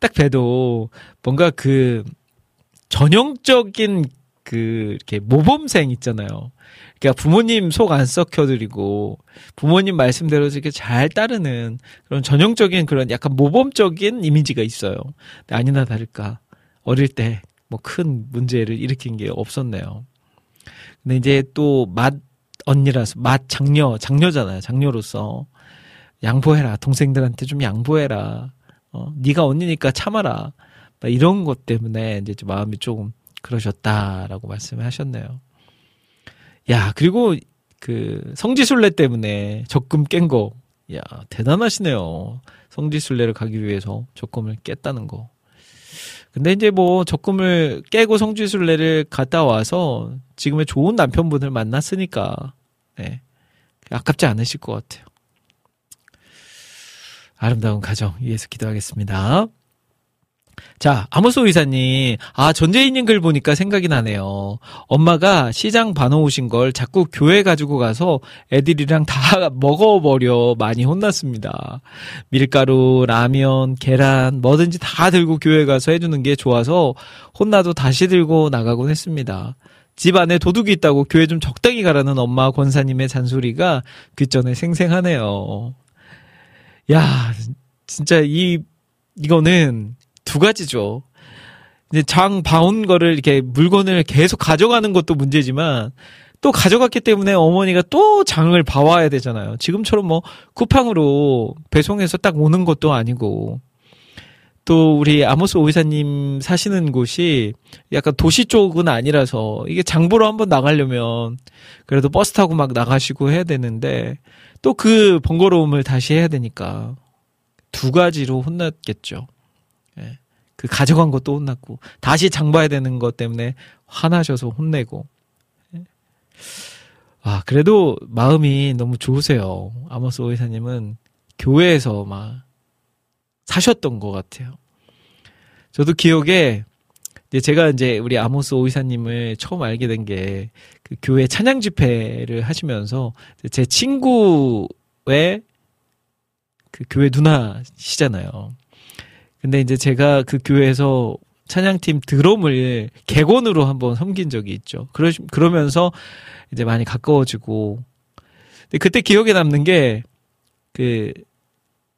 딱 봬도 뭔가 그 전형적인 그 이렇게 모범생 있잖아요. 그러니까 부모님 속 안 썩혀드리고 부모님 말씀대로 이렇게 잘 따르는 그런 전형적인 그런 약간 모범적인 이미지가 있어요. 아니나 다를까 어릴 때 뭐 큰 문제를 일으킨 게 없었네요. 근데 이제 또 맛 언니라서 맛 장녀 장녀잖아요. 장녀로서 양보해라 동생들한테 좀 양보해라. 어 네가 언니니까 참아라. 이런 것 때문에 이제 좀 마음이 조금 그러셨다라고 말씀을 하셨네요. 야, 그리고 그 성지순례 때문에 적금 깬 거. 야, 대단하시네요. 성지순례를 가기 위해서 적금을 깼다는 거. 근데 이제 뭐 적금을 깨고 성지순례를 갔다 와서 지금의 좋은 남편분을 만났으니까, 네. 아깝지 않으실 것 같아요. 아름다운 가정 위해서 기도하겠습니다. 자, 아모소 의사님. 아, 전재희님 글 보니까 생각이 나네요. 엄마가 시장 봐놓으신 걸 자꾸 교회 가지고 가서 애들이랑 다 먹어버려 많이 혼났습니다. 밀가루, 라면, 계란, 뭐든지 다 들고 교회 가서 해주는 게 좋아서 혼나도 다시 들고 나가곤 했습니다. 집 안에 도둑이 있다고 교회 좀 적당히 가라는 엄마 권사님의 잔소리가 그 전에 생생하네요. 야, 진짜 이, 이거는 두 가지죠. 이제 장 봐온 거를 이렇게 물건을 계속 가져가는 것도 문제지만 또 가져갔기 때문에 어머니가 또 장을 봐와야 되잖아요. 지금처럼 뭐 쿠팡으로 배송해서 딱 오는 것도 아니고 또 우리 아모스 오이사님 사시는 곳이 약간 도시 쪽은 아니라서 이게 장보러 한번 나가려면 그래도 버스 타고 막 나가시고 해야 되는데 또 그 번거로움을 다시 해야 되니까 두 가지로 혼났겠죠. 예. 그 가져간 것도 혼났고 다시 장 봐야 되는 것 때문에 화나셔서 혼내고. 예. 아 그래도 마음이 너무 좋으세요. 아모스 오이사님은 교회에서 막 사셨던 것 같아요. 저도 기억에 제가 이제 우리 아모스 오이사님을 처음 알게 된 게 그 교회 찬양 집회를 하시면서 제 친구의 그 교회 누나시잖아요. 근데 이제 제가 그 교회에서 찬양팀 드럼을 객원으로 한번 섬긴 적이 있죠. 그러, 그러면서 이제 많이 가까워지고. 근데 그때 기억에 남는 게, 그,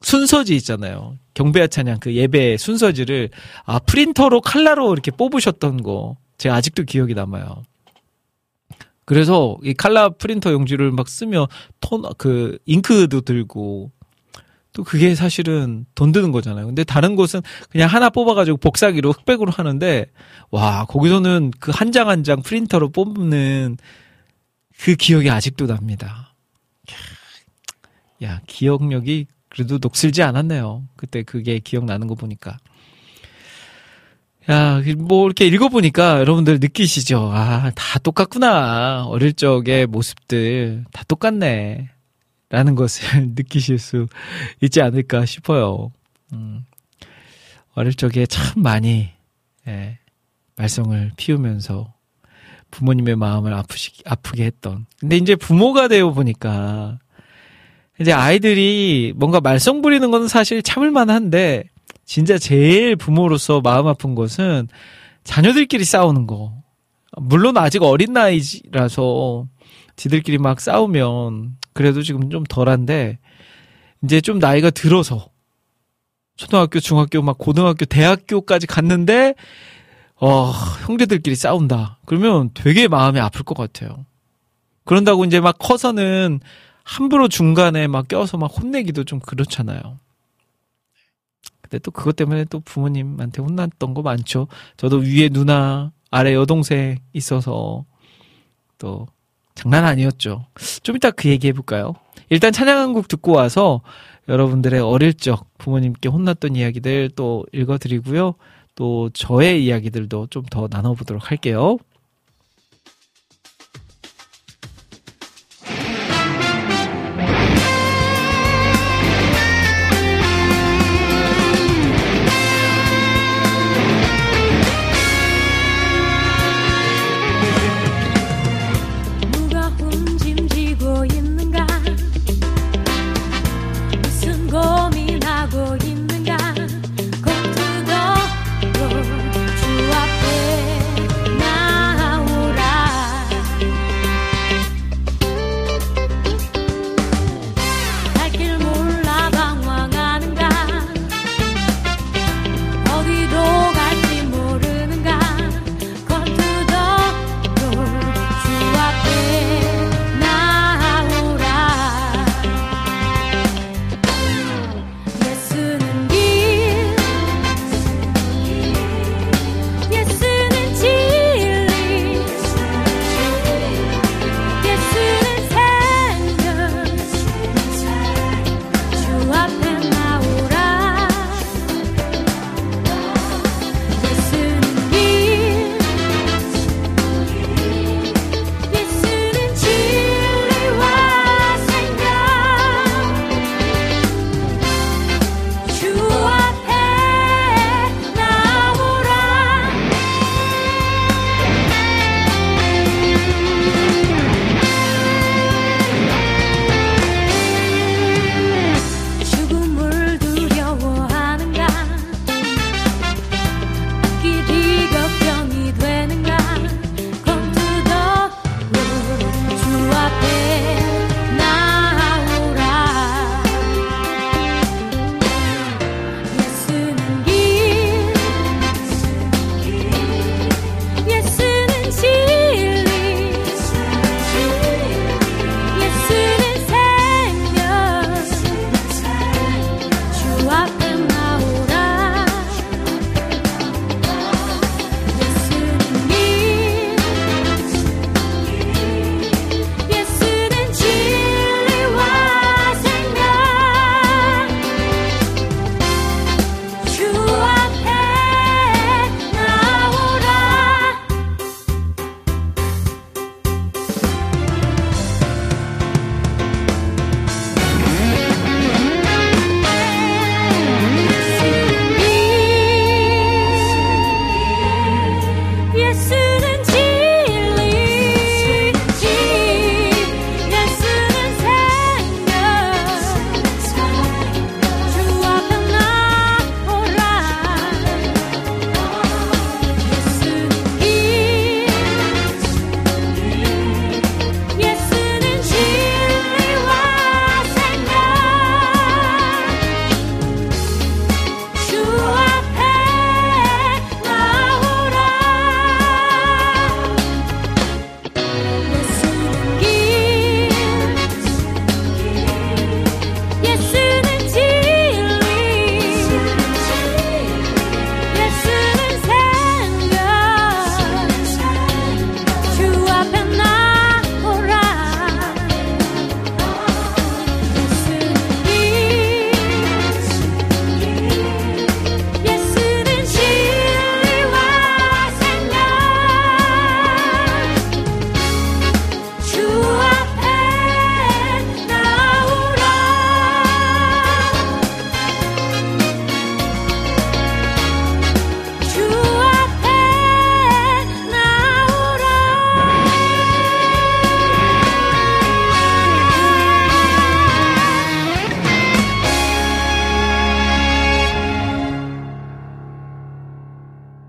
순서지 있잖아요. 경배와 찬양 그 예배 순서지를, 아, 프린터로 칼라로 이렇게 뽑으셨던 거. 제가 아직도 기억이 남아요. 그래서 이 칼라 프린터 용지를 막 쓰며 톤, 그, 잉크도 들고, 또 그게 사실은 돈 드는 거잖아요. 근데 다른 곳은 그냥 하나 뽑아가지고 복사기로 흑백으로 하는데, 와, 거기서는 그 한 장 한 장 프린터로 뽑는 그 기억이 아직도 납니다. 야, 기억력이 그래도 녹슬지 않았네요. 그때 그게 기억나는 거 보니까. 야, 뭐 이렇게 읽어보니까 여러분들 느끼시죠? 아, 다 똑같구나. 어릴 적의 모습들 다 똑같네. 라는 것을 느끼실 수 있지 않을까 싶어요. 음, 어릴 적에 참 많이, 예, 말썽을 피우면서 부모님의 마음을 아프시, 아프게 했던. 근데 이제 부모가 되어 보니까 이제 아이들이 뭔가 말썽 부리는 건 사실 참을만 한데 진짜 제일 부모로서 마음 아픈 것은 자녀들끼리 싸우는 거. 물론 아직 어린 나이라서 지들끼리 막 싸우면 그래도 지금 좀 덜한데 이제 좀 나이가 들어서 초등학교, 중학교, 막 고등학교, 대학교까지 갔는데 어, 형제들끼리 싸운다. 그러면 되게 마음이 아플 것 같아요. 그런다고 이제 막 커서는 함부로 중간에 막 껴서 막 혼내기도 좀 그렇잖아요. 근데 또 그것 때문에 또 부모님한테 혼났던 거 많죠. 저도 위에 누나, 아래 여동생 있어서 또 장난 아니었죠. 좀 이따 그 얘기 해볼까요? 일단 찬양 한 곡 듣고 와서 여러분들의 어릴 적 부모님께 혼났던 이야기들 또 읽어드리고요. 또 저의 이야기들도 좀 더 나눠보도록 할게요.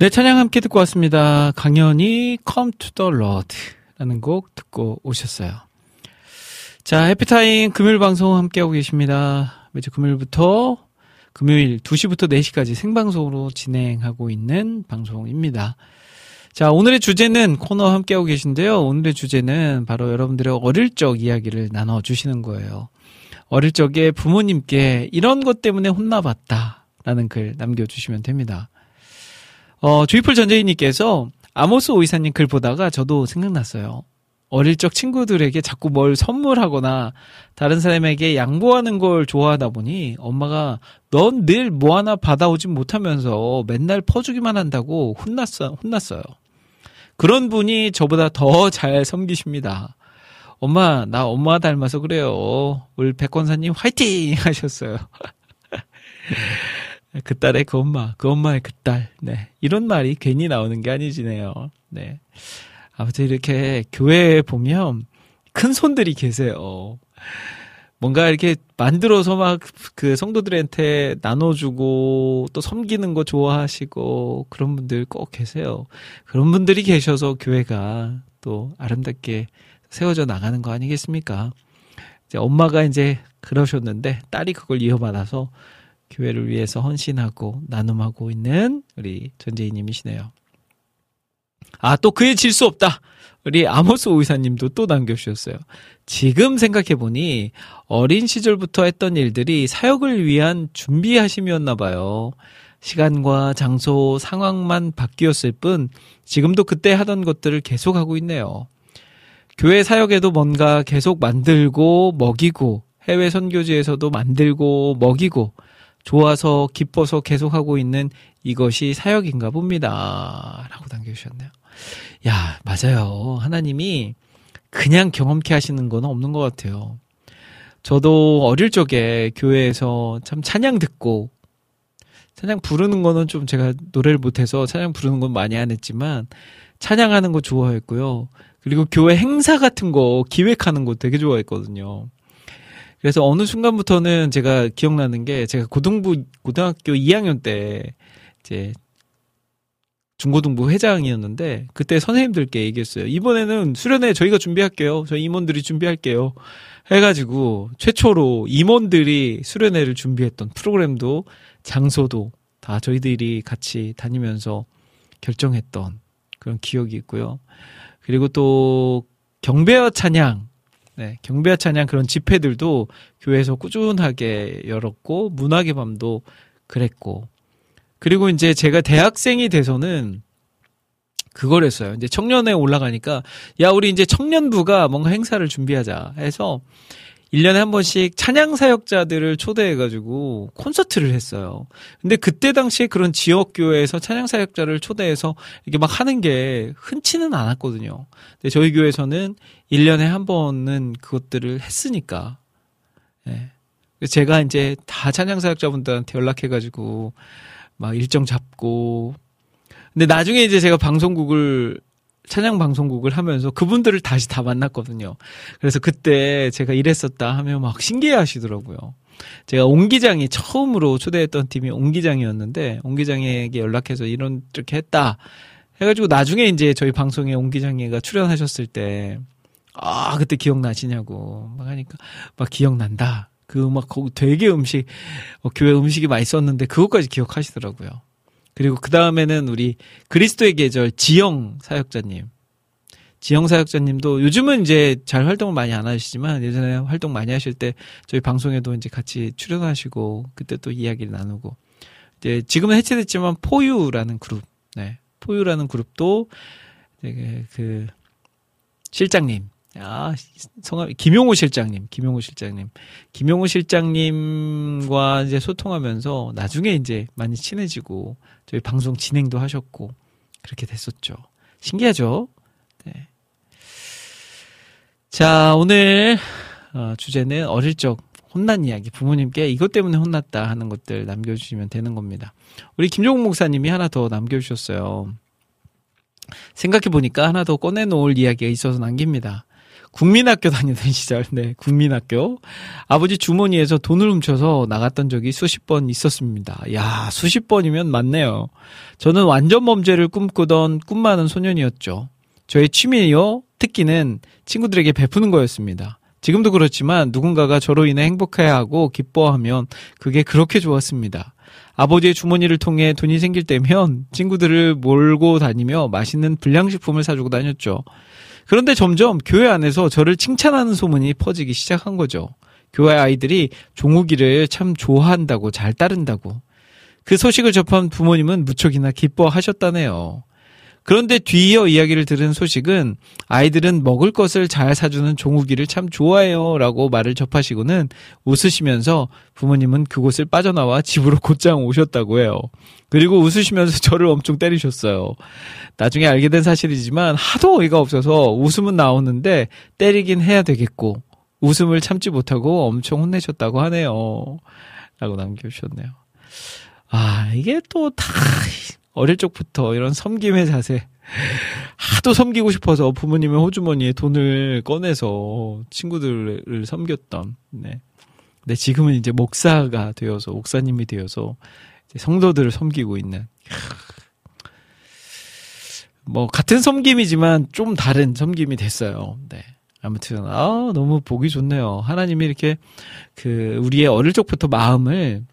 네, 찬양 함께 듣고 왔습니다. 강연이 Come to the Lord 라는 곡 듣고 오셨어요. 자, 해피타임 금요일 방송 함께하고 계십니다. 매주 금요일부터 금요일 2시부터 4시까지 생방송으로 진행하고 있는 방송입니다. 자, 오늘의 주제는 코너 함께하고 계신데요. 오늘의 주제는 바로 여러분들의 어릴 적 이야기를 나눠주시는 거예요. 어릴 적에 부모님께 이런 것 때문에 혼나봤다. 라는 글 남겨주시면 됩니다. 어, 주이풀 전재희님께서 아모스 오이사님 글 보다가 저도 생각났어요. 어릴 적 친구들에게 자꾸 뭘 선물하거나 다른 사람에게 양보하는 걸 좋아하다 보니 엄마가 넌 늘 뭐 하나 받아오지 못하면서 맨날 퍼주기만 한다고 혼났어, 혼났어요. 그런 분이 저보다 더 잘 섬기십니다. 엄마, 나 엄마 닮아서 그래요. 올 백권사님 화이팅! 하셨어요. 그 딸의 그 엄마, 그 엄마의 그 딸. 네. 이런 말이 괜히 나오는 게 아니지네요. 네. 아무튼 이렇게 교회에 보면 큰 손들이 계세요. 뭔가 이렇게 만들어서 막 그 성도들한테 나눠주고 또 섬기는 거 좋아하시고 그런 분들 꼭 계세요. 그런 분들이 계셔서 교회가 또 아름답게 세워져 나가는 거 아니겠습니까? 이제 엄마가 이제 그러셨는데 딸이 그걸 이어받아서 교회를 위해서 헌신하고 나눔하고 있는 우리 전재희님이시네요. 아, 또 그에 질 수 없다. 우리 아모스 오이사님도 또 남겨주셨어요. 지금 생각해보니 어린 시절부터 했던 일들이 사역을 위한 준비하심이었나 봐요. 시간과 장소, 상황만 바뀌었을 뿐 지금도 그때 하던 것들을 계속하고 있네요. 교회 사역에도 뭔가 계속 만들고 먹이고 해외 선교지에서도 만들고 먹이고 좋아서 기뻐서 계속하고 있는 이것이 사역인가 봅니다. 라고 남겨주셨네요. 야, 맞아요. 하나님이 그냥 경험케 하시는 건 없는 것 같아요. 저도 어릴 적에 교회에서 참 찬양 듣고, 찬양 부르는 거는 좀 제가 노래를 못해서 찬양 부르는 건 많이 안 했지만, 찬양하는 거 좋아했고요. 그리고 교회 행사 같은 거 기획하는 거 되게 좋아했거든요. 그래서 어느 순간부터는 제가 기억나는 게 제가 고등부 고등학교 2학년 때 이제 중고등부 회장이었는데 그때 선생님들께 얘기했어요. 이번에는 수련회 저희가 준비할게요. 저희 임원들이 준비할게요. 해가지고 최초로 임원들이 수련회를 준비했던 프로그램도 장소도 다 저희들이 같이 다니면서 결정했던 그런 기억이 있고요. 그리고 또 경배와 찬양 네, 경배와 찬양 그런 집회들도 교회에서 꾸준하게 열었고 문학의 밤도 그랬고 그리고 이제 제가 대학생이 돼서는 그걸 했어요. 이제 청년회 올라가니까 야 우리 이제 청년부가 뭔가 행사를 준비하자 해서 1년에 한 번씩 찬양 사역자들을 초대해 가지고 콘서트를 했어요. 근데 그때 당시에 그런 지역 교회에서 찬양 사역자를 초대해서 이렇게 막 하는 게 흔치는 않았거든요. 근데 저희 교회에서는 1년에 한 번은 그것들을 했으니까 예. 제가 이제 다 찬양 사역자분들한테 연락해 가지고 막 일정 잡고 근데 나중에 이제 제가 방송국을 찬양 방송국을 하면서 그분들을 다시 다 만났거든요. 그래서 그때 제가 이랬었다 하면 막 신기해 하시더라고요. 제가 옹 기장이 처음으로 초대했던 팀이 옹 기장이었는데 옹 기장에게 연락해서 이런 이렇게 했다 해가지고 나중에 이제 저희 방송에 옹 기장이가 출연하셨을 때 아, 그때 기억나시냐고. 막 하니까, 막 기억난다. 그막 거기 되게 음식, 어, 교회 음식이 맛있었는데 그것까지 기억하시더라고요. 그리고 그 다음에는 우리 그리스도의 계절 지영 사역자님. 지영 사역자님도 요즘은 이제 잘 활동을 많이 안 하시지만 예전에 활동 많이 하실 때 저희 방송에도 이제 같이 출연하시고 그때 또 이야기를 나누고 이제 지금은 해체됐지만 포유라는 그룹, 네. 포유라는 그룹도 되게 그 실장님 아, 성함, 김용호 실장님, 김용호 실장님. 김용호 실장님과 이제 소통하면서 나중에 이제 많이 친해지고 저희 방송 진행도 하셨고 그렇게 됐었죠. 신기하죠? 네. 자, 오늘 어, 주제는 어릴 적 혼난 이야기, 부모님께 이것 때문에 혼났다 하는 것들 남겨주시면 되는 겁니다. 우리 김종국 목사님이 하나 더 남겨주셨어요. 생각해보니까 하나 더 꺼내놓을 이야기가 있어서 남깁니다. 국민학교 다니던 시절, 네, 국민학교. 아버지 주머니에서 돈을 훔쳐서 나갔던 적이 수십 번 있었습니다. 야, 수십 번이면 많네요. 저는 완전 범죄를 꿈꾸던 꿈 많은 소년이었죠. 저의 취미요, 특기는 친구들에게 베푸는 거였습니다. 지금도 그렇지만 누군가가 저로 인해 행복해하고 기뻐하면 그게 그렇게 좋았습니다. 아버지의 주머니를 통해 돈이 생길 때면 친구들을 몰고 다니며 맛있는 불량식품을 사주고 다녔죠. 그런데 점점 교회 안에서 저를 칭찬하는 소문이 퍼지기 시작한 거죠. 교회 아이들이 종욱이를 참 좋아한다고 잘 따른다고. 그 소식을 접한 부모님은 무척이나 기뻐하셨다네요. 그런데 뒤이어 이야기를 들은 소식은 아이들은 먹을 것을 잘 사주는 종욱이를 참 좋아해요 라고 말을 접하시고는 웃으시면서 부모님은 그곳을 빠져나와 집으로 곧장 오셨다고 해요. 그리고 웃으시면서 저를 엄청 때리셨어요. 나중에 알게 된 사실이지만 하도 어이가 없어서 웃음은 나오는데 때리긴 해야 되겠고 웃음을 참지 못하고 엄청 혼내셨다고 하네요. 라고 남겨주셨네요. 아, 이게 또 다 어릴 적부터 이런 섬김의 자세. 하도 섬기고 싶어서 부모님의 호주머니에 돈을 꺼내서 친구들을 섬겼던, 네. 근데 지금은 이제 목사가 되어서, 목사님이 되어서 성도들을 섬기고 있는. 뭐, 같은 섬김이지만 좀 다른 섬김이 됐어요. 네. 아무튼, 아, 너무 보기 좋네요. 하나님이 이렇게 그, 우리의 어릴 적부터 마음을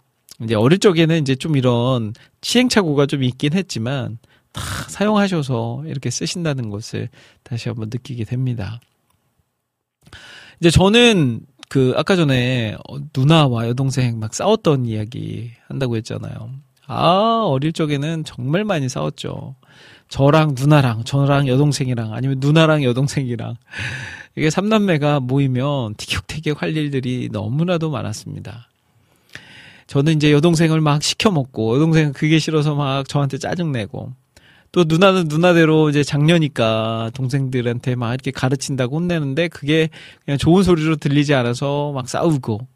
이제 어릴 적에는 이제 좀 이런 시행착오가 좀 있긴 했지만 다 사용하셔서 이렇게 쓰신다는 것을 다시 한번 느끼게 됩니다. 이제 저는 그 아까 전에 누나와 여동생 막 싸웠던 이야기 한다고 했잖아요. 아, 어릴 적에는 정말 많이 싸웠죠. 저랑 누나랑, 저랑 여동생이랑, 아니면 누나랑 여동생이랑. 이게 삼남매가 모이면 티격태격 할 일들이 너무나도 많았습니다. 저는 이제 여동생을 막 시켜 먹고, 여동생은 그게 싫어서 막 저한테 짜증 내고, 또 누나는 누나대로 이제 장녀니까 동생들한테 막 이렇게 가르친다고 혼내는데 그게 그냥 좋은 소리로 들리지 않아서 막 싸우고.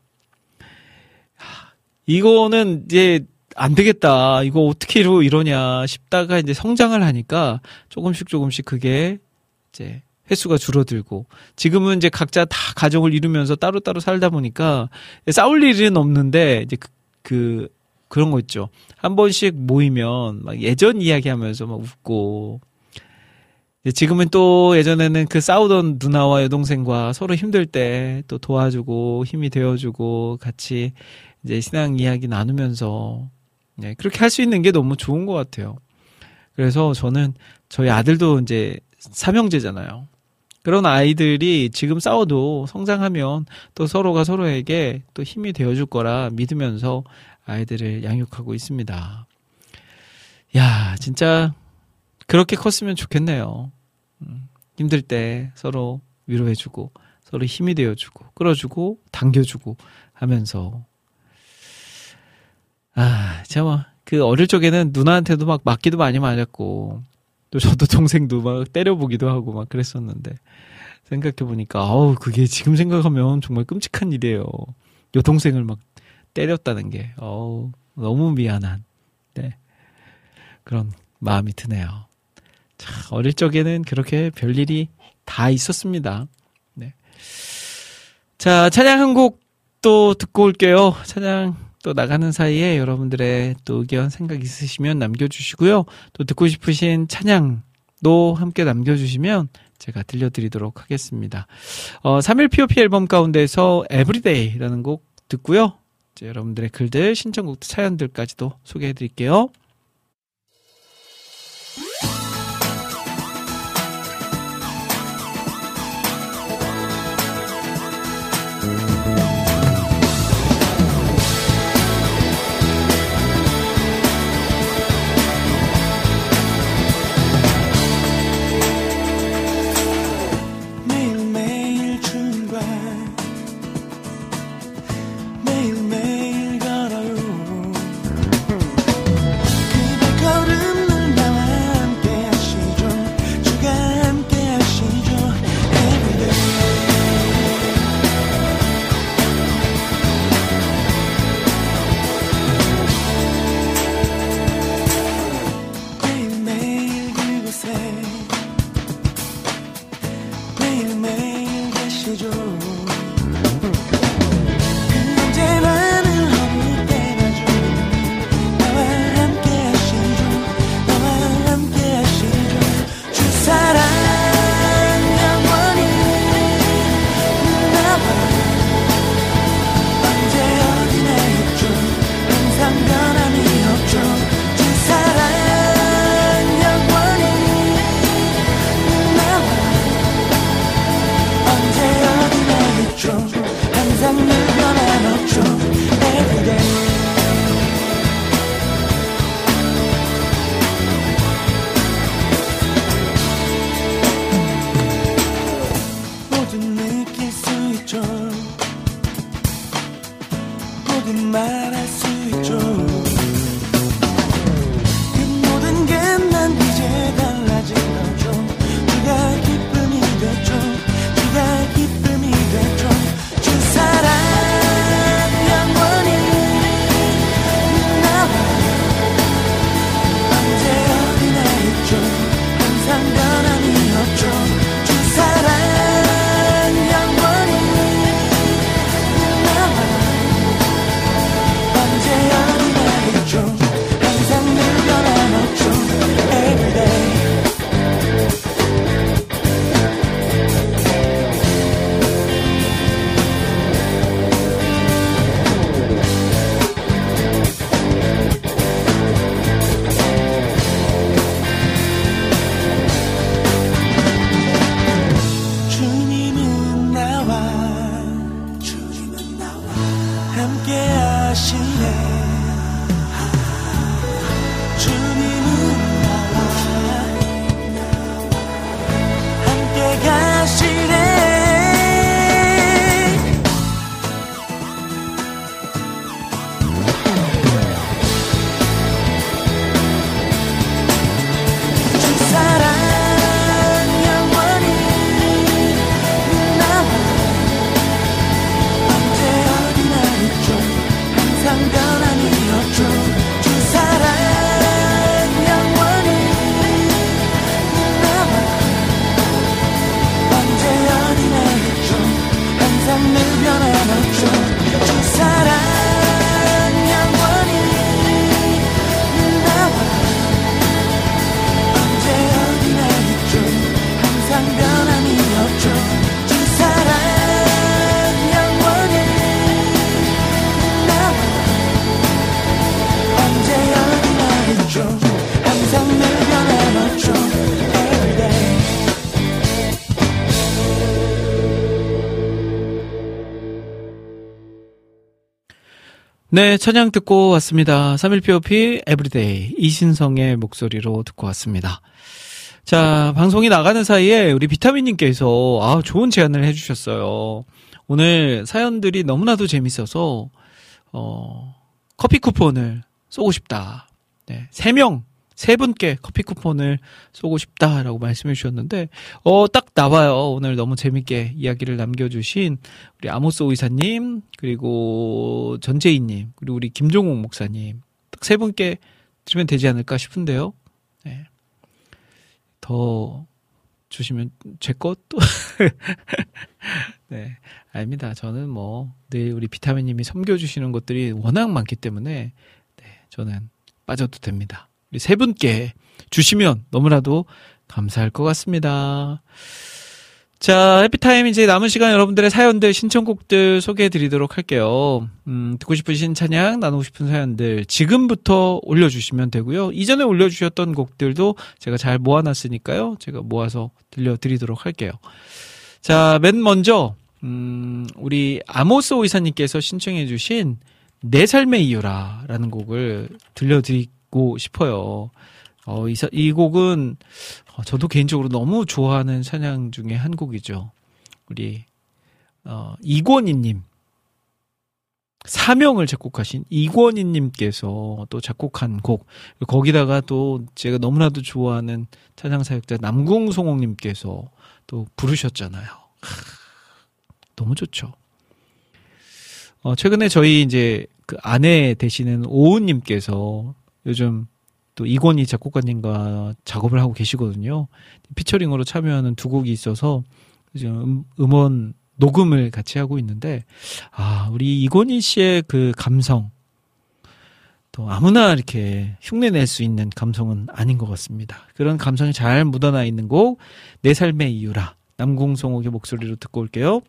이거는 이제 안 되겠다. 이거 어떻게 이러냐 싶다가 이제 성장을 하니까 조금씩 조금씩 그게 이제 횟수가 줄어들고 지금은 이제 각자 다 가정을 이루면서 따로따로 살다 보니까 싸울 일은 없는데 이제 그, 그 그런 거 있죠. 한 번씩 모이면 막 예전 이야기하면서 막 웃고 지금은 또 예전에는 그 싸우던 누나와 여동생과 서로 힘들 때 또 도와주고 힘이 되어주고 같이 이제 신앙 이야기 나누면서 네, 그렇게 할 수 있는 게 너무 좋은 것 같아요. 그래서 저는 저희 아들도 이제 삼형제잖아요. 그런 아이들이 지금 싸워도 성장하면 또 서로가 서로에게 또 힘이 되어줄 거라 믿으면서 아이들을 양육하고 있습니다. 야, 진짜 그렇게 컸으면 좋겠네요. 음, 힘들 때 서로 위로해주고, 서로 힘이 되어주고, 끌어주고, 당겨주고 하면서. 아, 참, 그 어릴 적에는 누나한테도 막 맞기도 많이 맞았고, 또 저도 동생도 막 때려보기도 하고 막 그랬었는데, 생각해보니까, 아우, 그게 지금 생각하면 정말 끔찍한 일이에요. 여동생을 막 때렸다는 게, 어우, 너무 미안한, 네. 그런 마음이 드네요. 자, 어릴 적에는 그렇게 별일이 다 있었습니다. 네. 자, 찬양 한 곡 또 듣고 올게요. 찬양 또 나가는 사이에 여러분들의 또 의견, 생각 있으시면 남겨주시고요. 또 듣고 싶으신 찬양도 함께 남겨주시면 제가 들려드리도록 하겠습니다. 어, 3일 POP 앨범 가운데서 Everyday라는 곡 듣고요. 이제 여러분들의 글들, 신청곡 사연들까지도 소개해 드릴게요. 네, 찬양 듣고 왔습니다. 3일POP Everyday 이신성의 목소리로 듣고 왔습니다. 자, 방송이 나가는 사이에 우리 비타민님께서 아, 좋은 제안을 해주셨어요. 오늘 사연들이 너무나도 재밌어서, 어, 커피 쿠폰을 쏘고 싶다. 네, 3명, 3분께 커피 쿠폰을 쏘고 싶다라고 말씀해 주셨는데, 어, 딱 나와요. 오늘 너무 재밌게 이야기를 남겨주신 우리 아모스 의사님, 그리고 전재희님, 그리고 우리 김종욱 목사님, 딱 세 분께 드리면 되지 않을까 싶은데요. 네. 더 주시면 제 것도 네 아닙니다. 저는 뭐 늘 우리 비타민님이 섬겨주시는 것들이 워낙 많기 때문에 네 저는 빠져도 됩니다. 우리 세 분께 주시면 너무나도 감사할 것 같습니다. 자, 해피타임 이제 남은 시간 여러분들의 사연들, 신청곡들 소개해 드리도록 할게요. 음, 듣고 싶으신 찬양, 나누고 싶은 사연들 지금부터 올려주시면 되고요. 이전에 올려주셨던 곡들도 제가 잘 모아놨으니까요. 제가 모아서 들려드리도록 할게요. 자, 맨 먼저, 음, 우리 아모스 오이사님께서 신청해 주신 내 삶의 이유라 라는 곡을 들려드 리고 싶어요. 어, 이, 사- 이 곡은 어, 저도 개인적으로 너무 좋아하는 찬양 중에 한 곡이죠. 우리 어, 이권희님 사명을 작곡하신 이권희님께서 또 작곡한 곡 거기다가 또 제가 너무나도 좋아하는 찬양 사역자 남궁송옥님께서 또 부르셨잖아요. 크, 너무 좋죠. 어, 최근에 저희 이제 그 아내 되시는 오은님께서 요즘 또 이권희 작곡가님과 작업을 하고 계시거든요. 피처링으로 참여하는 두 곡이 있어서 지금 음- 음원 녹음을 같이 하고 있는데 아 우리 이권희 씨의 그 감성 또 아무나 이렇게 흉내 낼 수 있는 감성은 아닌 것 같습니다. 그런 감성이 잘 묻어나 있는 곡 내 삶의 이유라 남궁성옥의 목소리로 듣고 올게요.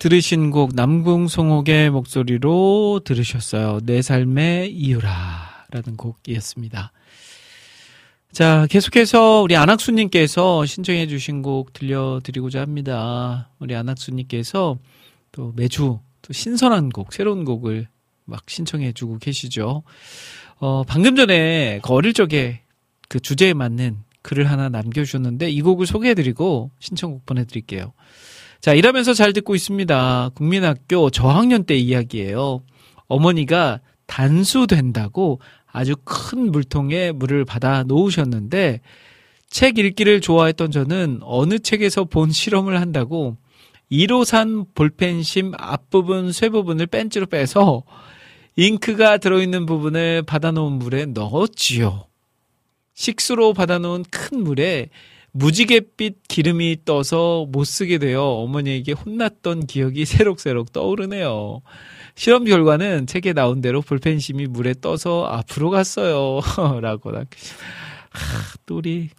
들으신 곡 남궁송옥의 목소리로 들으셨어요. 내 삶의 이유라 라는 곡이었습니다. 자, 계속해서 우리 안학수님께서 신청해 주신 곡 들려드리고자 합니다. 우리 안학수님께서 또 매주 또 신선한 곡, 새로운 곡을 막 신청해 주고 계시죠. 어, 방금 전에 그 어릴 적에 그 주제에 맞는 글을 하나 남겨주셨는데 이 곡을 소개해드리고 신청곡 보내드릴게요. 자, 일하면서 잘 듣고 있습니다. 국민학교 저학년 때 이야기예요. 어머니가 단수된다고 아주 큰 물통에 물을 받아 놓으셨는데 책 읽기를 좋아했던 저는 어느 책에서 본 실험을 한다고 1호산 볼펜심 앞부분 쇠 부분을 뺀지로 빼서 잉크가 들어있는 부분을 받아놓은 물에 넣었지요. 식수로 받아놓은 큰 물에 무지갯빛 기름이 떠서 못 쓰게 되어 어머니에게 혼났던 기억이 새록새록 떠오르네요. 실험 결과는 책에 나온 대로 볼펜심이 물에 떠서 앞으로 갔어요. 라고. 하, 또 우리,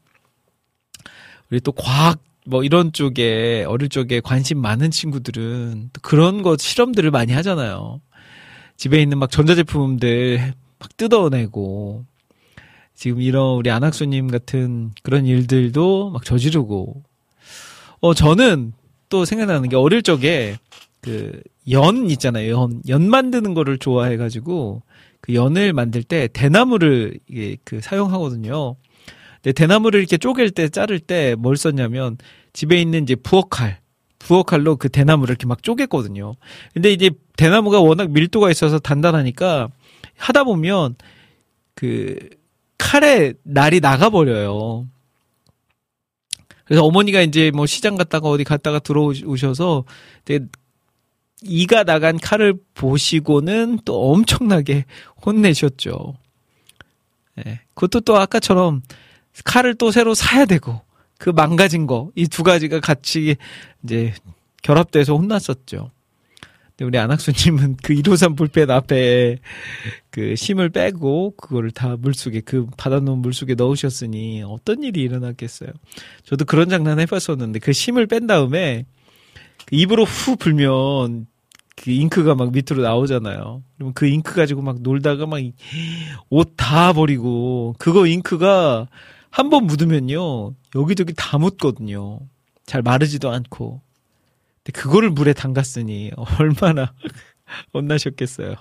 우리 또 과학 뭐 이런 쪽에 어릴 적에 관심 많은 친구들은 또 그런 것 실험들을 많이 하잖아요. 집에 있는 막 전자제품들 막 뜯어내고 지금 이런 우리 안학수님 같은 그런 일들도 막 저지르고 어 저는 또 생각나는 게 어릴 적에 그 연 있잖아요 연 연 만드는 거를 좋아해 가지고 그 연을 만들 때 대나무를 이게 그 사용하거든요. 근데 대나무를 이렇게 쪼갤 때 자를 때 뭘 썼냐면 집에 있는 이제 부엌칼 부엌칼로 그 대나무를 이렇게 막 쪼갰거든요. 근데 이제 대나무가 워낙 밀도가 있어서 단단하니까 하다 보면 그 칼에 날이 나가버려요. 그래서 어머니가 이제 뭐 시장 갔다가 어디 갔다가 들어오셔서 이가 나간 칼을 보시고는 또 엄청나게 혼내셨죠. 예. 그것도 또 아까처럼 칼을 또 새로 사야 되고 그 망가진 거 이 두 가지가 같이 이제 결합돼서 혼났었죠. 근데 우리 안학수님은 그 1호산 볼펜 앞에 그 심을 빼고 그거를 다 물속에 그 받아놓은 물속에 넣으셨으니 어떤 일이 일어났겠어요. 저도 그런 장난 해봤었는데 그 심을 뺀 다음에 그 입으로 후 불면 그 잉크가 막 밑으로 나오잖아요. 그러면 그 잉크 가지고 막 놀다가 막 옷 다 버리고 그거 잉크가 한 번 묻으면요 여기저기 다 묻거든요. 잘 마르지도 않고. 근데 그거를 물에 담갔으니 얼마나 혼나셨겠어요.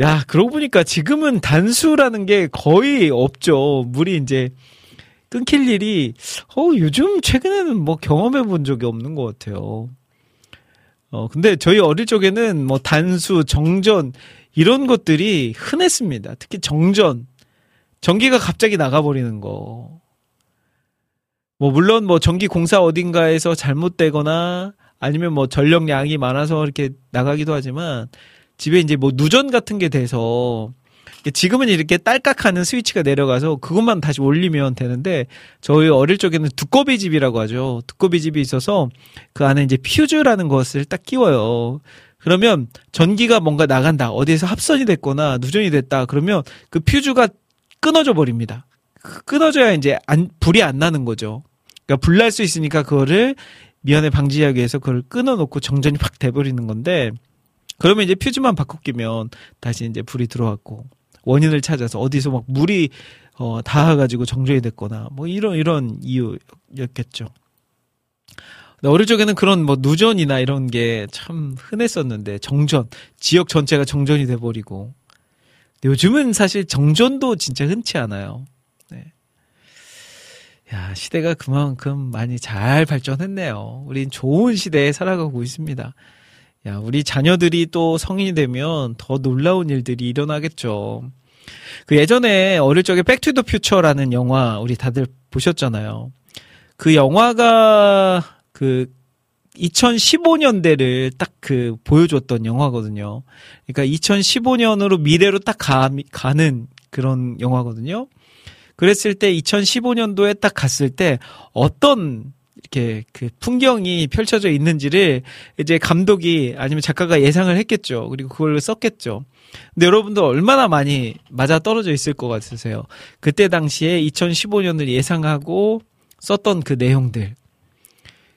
야, 그러고 보니까 지금은 단수라는 게 거의 없죠. 물이 이제 끊길 일이, 어, 요즘 최근에는 뭐 경험해 본 적이 없는 것 같아요. 어, 근데 저희 어릴 적에는 뭐 단수, 정전, 이런 것들이 흔했습니다. 특히 정전. 전기가 갑자기 나가버리는 거. 뭐 물론 뭐 전기 공사 어딘가에서 잘못되거나 아니면 뭐 전력량이 많아서 이렇게 나가기도 하지만 집에 이제 뭐 누전 같은 게 돼서 지금은 이렇게 딸깍하는 스위치가 내려가서 그것만 다시 올리면 되는데 저희 어릴 적에는 두꺼비 집이라고 하죠. 두꺼비 집이 있어서 그 안에 이제 퓨즈라는 것을 딱 끼워요. 그러면 전기가 뭔가 나간다. 어디에서 합선이 됐거나 누전이 됐다. 그러면 그 퓨즈가 끊어져 버립니다. 그 끊어져야 이제 안, 불이 안 나는 거죠. 그러니까 불 날 수 있으니까 그거를 미연에 방지하기 위해서 그걸 끊어놓고 정전이 팍 돼버리는 건데 그러면 이제 퓨즈만 바꿔 끼면 다시 이제 불이 들어왔고 원인을 찾아서 어디서 막 물이 어, 닿아가지고 정전이 됐거나 뭐 이런 이런 이유였겠죠. 어릴 적에는 그런 뭐 누전이나 이런 게 참 흔했었는데 정전 지역 전체가 정전이 돼버리고 요즘은 사실 정전도 진짜 흔치 않아요. 네. 야 시대가 그만큼 많이 잘 발전했네요. 우린 좋은 시대에 살아가고 있습니다. 야, 우리 자녀들이 또 성인이 되면 더 놀라운 일들이 일어나겠죠. 그 예전에 어릴 적에 Back to the Future라는 영화 우리 다들 보셨잖아요. 그 영화가 그 2015년대를 딱 그 보여줬던 영화거든요. 그러니까 2015년으로 미래로 딱 가, 가는 그런 영화거든요. 그랬을 때 2015년도에 딱 갔을 때 어떤 이렇게 그 풍경이 펼쳐져 있는지를 이제 감독이 아니면 작가가 예상을 했겠죠. 그리고 그걸 썼겠죠. 근데 여러분들 얼마나 많이 맞아 떨어져 있을 것 같으세요? 그때 당시에 2015년을 예상하고 썼던 그 내용들.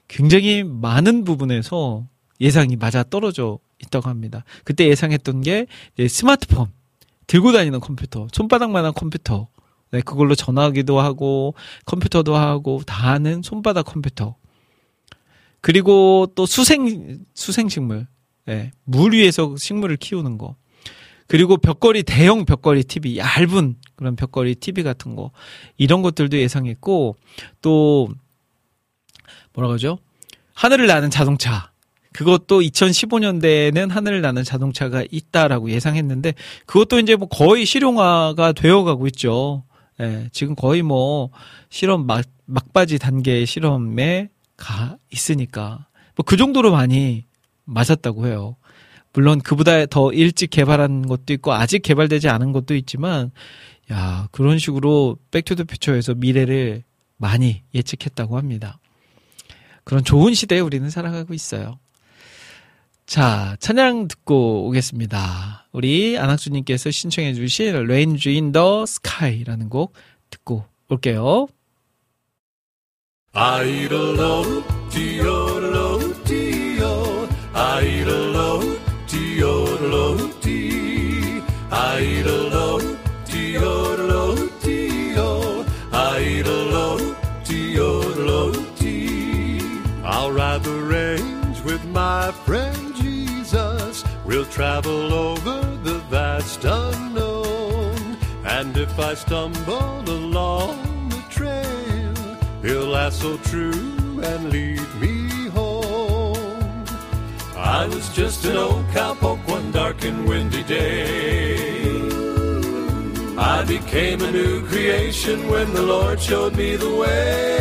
굉장히 많은 부분에서 예상이 맞아 떨어져 있다고 합니다. 그때 예상했던 게 스마트폰, 들고 다니는 컴퓨터, 손바닥만한 컴퓨터, 네, 그걸로 전화하기도 하고 컴퓨터도 하고 다 하는 손바닥 컴퓨터. 그리고 또 수생 수생 식물. 네, 물 위에서 식물을 키우는 거. 그리고 벽걸이 대형 벽걸이 TV 얇은 그런 벽걸이 TV 같은 거 이런 것들도 예상했고 또 뭐라 그러죠? 하늘을 나는 자동차 그것도 2015년대에는 하늘을 나는 자동차가 있다라고 예상했는데 그것도 이제 뭐 거의 실용화가 되어 가고 있죠. 예, 지금 거의 뭐 실험 막, 막바지 단계 실험에 가 있으니까 뭐 그 정도로 많이 맞았다고 해요. 물론 그보다 더 일찍 개발한 것도 있고 아직 개발되지 않은 것도 있지만 야 그런 식으로 백투더퓨처에서 미래를 많이 예측했다고 합니다. 그런 좋은 시대에 우리는 살아가고 있어요. 자, 찬양 듣고 오겠습니다. 우리 안학수님께서 신청해 주신 in the Sky라는 곡 듣고 올게요. 아이를로 디오를로 디오 아이를로 디오를로 디 아이를로 디오를로 디오 아이를로 디오를로 디 I'll ride the range with my friend We'll travel over the vast unknown And if I stumble along the trail He'll lasso true and lead me home. I was just an old cowpoke one dark and windy day. I became a new creation when the Lord showed me the way.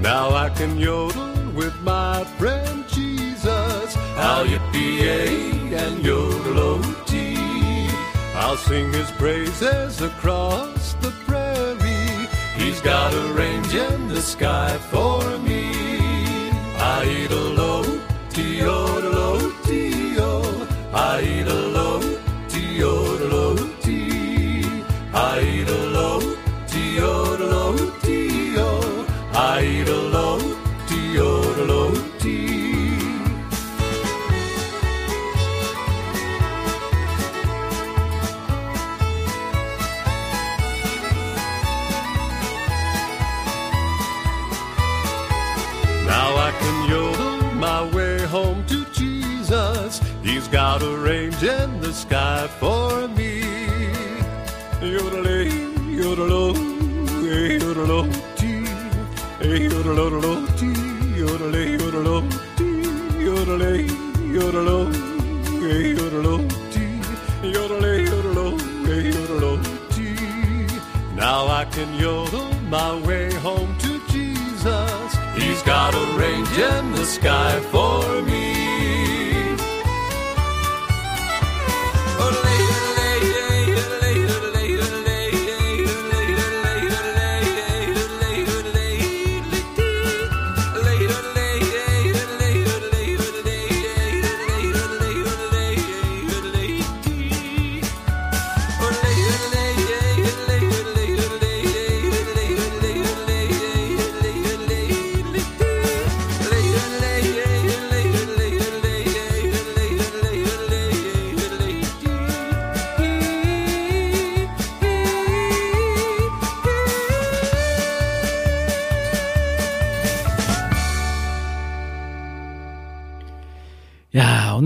Now I can yodel with my friend Jesus. I'll yippee and yodel o-tee. I'll sing his praises across the prairie. He's got a range in the sky for me. Idolo, Teodolo, Got a range in the sky for me. Eh, eh, eh, eh. Now I can yodel my way home to Jesus. He's got a range in the sky for me.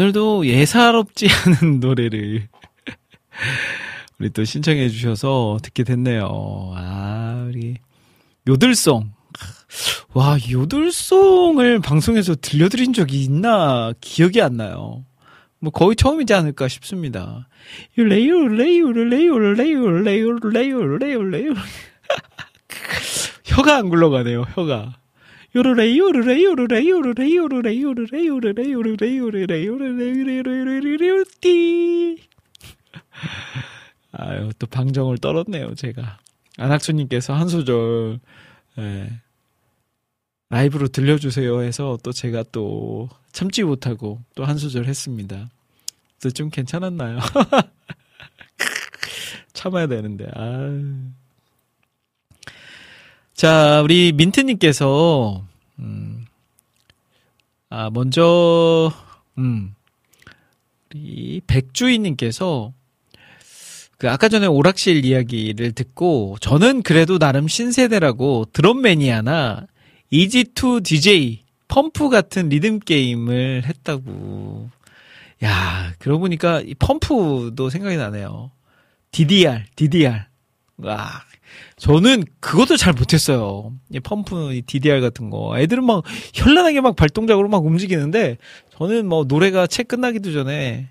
오늘도 예사롭지 않은 노래를 우리 또 신청해 주셔서 듣게 됐네요. 아, 우리 요들송. 와, 요들송을 방송에서 들려드린 적이 있나 기억이 안 나요. 뭐 거의 처음이지 않을까 싶습니다. 요레요 레요 레요 레요 레요 레요 레요 레요 혀가 안 굴러가네요. 혀가. 요르레 요르레 요르레 요르레 요르레 요르레 요르레 요르레 요르레 요르레 요르레 요르레 띠. 아유 또 방정을 떨었네요 제가. 안학수님께서 한 소절 예, 라이브로 들려주세요 해서 또 제가 또 참지 못하고 또 한 소절 했습니다. 또 좀 괜찮았나요? 참아야 되는데. 아. 자, 우리 민트님께서, 음, 아, 먼저, 음, 우리 백주희님께서, 그, 아까 전에 오락실 이야기를 듣고, 저는 그래도 나름 신세대라고 드럼 매니아나, 이지2 DJ, 펌프 같은 리듬 게임을 했다고. 야, 그러고 보니까 이 펌프도 생각이 나네요. DDR, DDR. 와, 저는 그것도 잘 못했어요. 이 펌프, 이 DDR 같은 거. 애들은 막 현란하게 막 발동작으로 막 움직이는데, 저는 뭐 노래가 채 끝나기도 전에,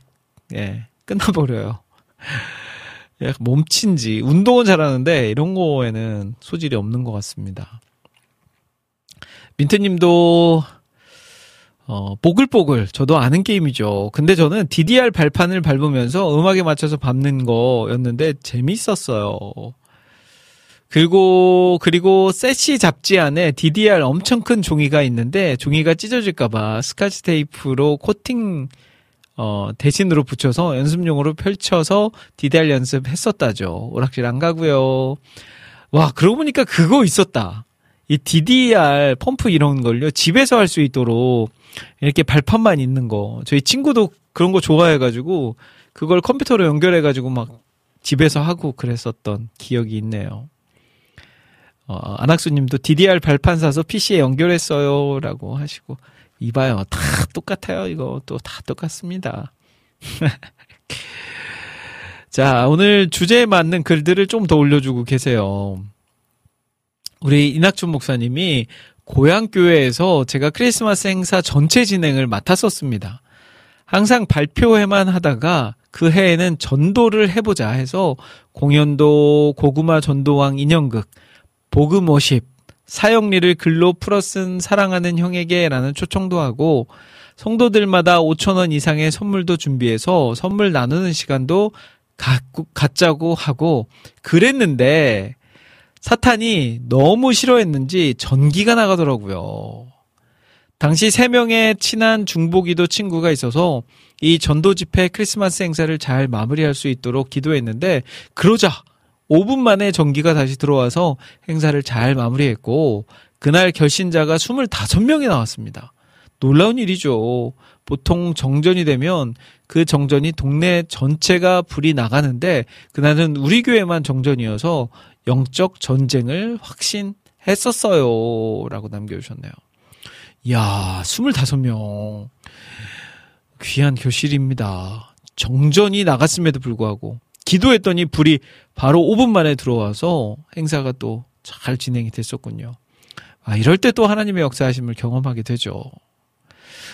예, 끝나버려요. 예, 몸친지. 운동은 잘하는데, 이런 거에는 소질이 없는 것 같습니다. 민트님도, 어, 보글보글. 저도 아는 게임이죠. 근데 저는 DDR 발판을 밟으면서 음악에 맞춰서 밟는 거였는데 재밌었어요. 그리고, 그리고 세시 잡지 안에 DDR 엄청 큰 종이가 있는데 종이가 찢어질까봐 스카치 테이프로 코팅, 어, 대신으로 붙여서 연습용으로 펼쳐서 DDR 연습했었다죠. 오락실 안 가고요. 와, 그러고 보니까 그거 있었다. 이 DDR 펌프 이런 걸요. 집에서 할 수 있도록 이렇게 발판만 있는 거. 저희 친구도 그런 거 좋아해가지고 그걸 컴퓨터로 연결해가지고 막 집에서 하고 그랬었던 기억이 있네요. 어, 안학수님도 DDR 발판 사서 PC에 연결했어요라고 하시고 이봐요 다 똑같아요 이거 또 다 똑같습니다. 자 오늘 주제에 맞는 글들을 좀 더 올려주고 계세요. 우리 이낙준 목사님이 고향교회에서 제가 크리스마스 행사 전체 진행을 맡았었습니다. 항상 발표회만 하다가 그 해에는 전도를 해보자 해서 공연도 고구마 전도왕 인형극, 복음워십, 사형리를 글로 풀어 쓴 사랑하는 형에게라는 초청도 하고 성도들마다 5천원 이상의 선물도 준비해서 선물 나누는 시간도 갖자고 하고 그랬는데 사탄이 너무 싫어했는지 전기가 나가더라고요. 당시 3명의 친한 중보기도 친구가 있어서 이 전도 집회 크리스마스 행사를 잘 마무리할 수 있도록 기도했는데 그러자 5분 만에 전기가 다시 들어와서 행사를 잘 마무리했고 그날 결신자가 25명이 나왔습니다. 놀라운 일이죠. 보통 정전이 되면 그 정전이 동네 전체가 불이 나가는데 그날은 우리 교회만 정전이어서 영적 전쟁을 확신했었어요. 라고 남겨주셨네요. 이야, 25명. 귀한 교실입니다. 정전이 나갔음에도 불구하고 기도했더니 불이 바로 5분 만에 들어와서 행사가 또 잘 진행이 됐었군요. 아, 이럴 때 또 하나님의 역사하심을 경험하게 되죠.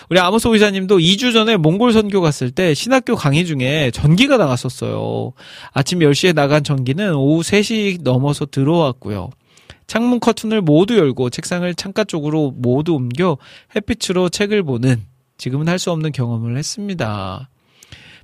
우리 아모스 의사님도 2주 전에 몽골 선교 갔을 때 신학교 강의 중에 전기가 나갔었어요. 아침 10시에 나간 전기는 오후 3시 넘어서 들어왔고요. 창문 커튼을 모두 열고 책상을 창가 쪽으로 모두 옮겨 햇빛으로 책을 보는 지금은 할 수 없는 경험을 했습니다.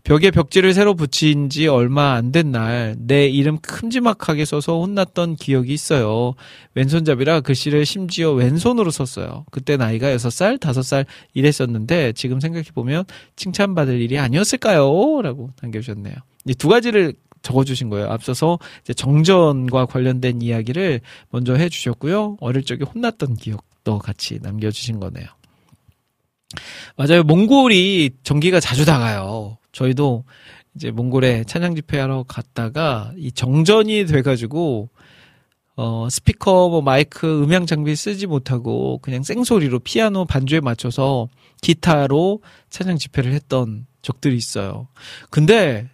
벽에 벽지를 새로 붙인 지 얼마 안 된 날 내 이름 큼지막하게 써서 혼났던 기억이 있어요. 왼손잡이라 글씨를 심지어 왼손으로 썼어요. 그때 나이가 6살, 5살 이랬었는데 지금 생각해보면 칭찬받을 일이 아니었을까요? 라고 남겨주셨네요. 이 두 가지를 적어주신 거예요. 앞서서 정전과 관련된 이야기를 먼저 해주셨고요. 어릴 적에 혼났던 기억도 같이 남겨주신 거네요. 맞아요. 몽골이 전기가 자주 나가요. 저희도 이제 몽골에 찬양 집회하러 갔다가 이 정전이 돼가지고 어 스피커 뭐 마이크 음향 장비 쓰지 못하고 그냥 생소리로 피아노 반주에 맞춰서 기타로 찬양 집회를 했던 적들이 있어요. 근데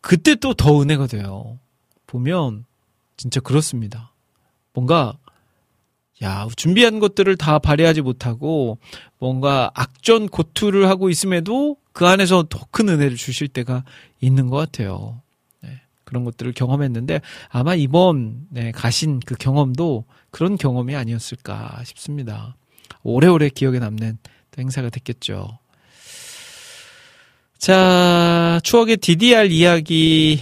그때 또 더 은혜가 돼요. 보면 진짜 그렇습니다. 뭔가 야, 준비한 것들을 다 발휘하지 못하고 뭔가 악전 고투를 하고 있음에도 그 안에서 더 큰 은혜를 주실 때가 있는 것 같아요. 네, 그런 것들을 경험했는데 아마 이번 네, 가신 그 경험도 그런 경험이 아니었을까 싶습니다. 오래오래 기억에 남는 행사가 됐겠죠. 자, 추억의 DDR 이야기,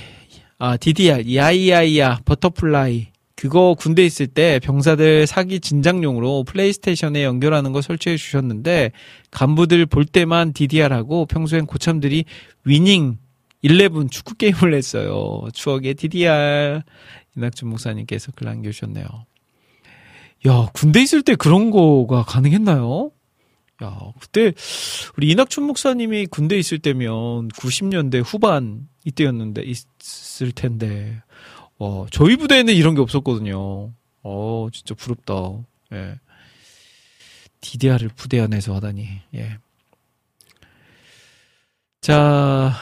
아, DDR, 야이야이야, butterfly. 그거 군대 있을 때 병사들 사기 진작용으로 플레이스테이션에 연결하는 거 설치해 주셨는데 간부들 볼 때만 DDR하고 평소엔 고참들이 Winning 11 축구 게임을 했어요. 추억의 DDR 이낙준 목사님께서 글 남겨주셨네요. 야 군대 있을 때 그런 거가 가능했나요? 야 그때 우리 이낙춘 목사님이 군대 있을 때면 90년대 후반 이때였는데 있을 텐데 어, 저희 부대에는 이런 게 없었거든요. 어, 진짜 부럽다. 예. DDR을 부대 안에서 하다니, 예. 자,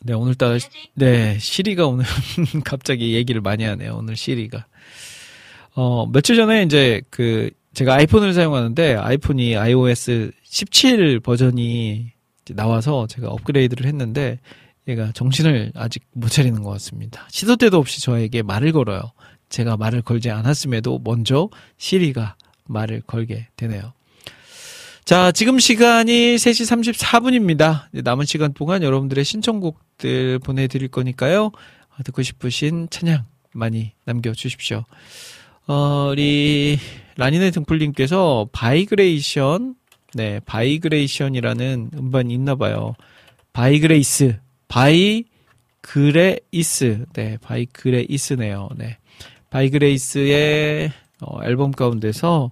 네, 오늘따라, 네, 시리가 오늘 갑자기 얘기를 많이 하네요. 오늘 시리가. 어, 며칠 전에 이제 그, 제가 아이폰을 사용하는데 아이폰이 iOS 17 버전이 나와서 제가 업그레이드를 했는데 얘가 정신을 아직 못 차리는 것 같습니다. 시도 때도 없이 저에게 말을 걸어요. 제가 말을 걸지 않았음에도 먼저 시리가 말을 걸게 되네요. 자, 지금 시간이 3시 34분입니다. 남은 시간 동안 여러분들의 신청곡들 보내드릴 거니까요. 듣고 싶으신 찬양 많이 남겨주십시오. 어, 우리 라니네 등불님께서 바이그레이션, 네, 바이그레이션이라는 음반이 있나 봐요. By Grace By Grace. 네, By Grace네요. 네. By Grace의 어, 앨범 가운데서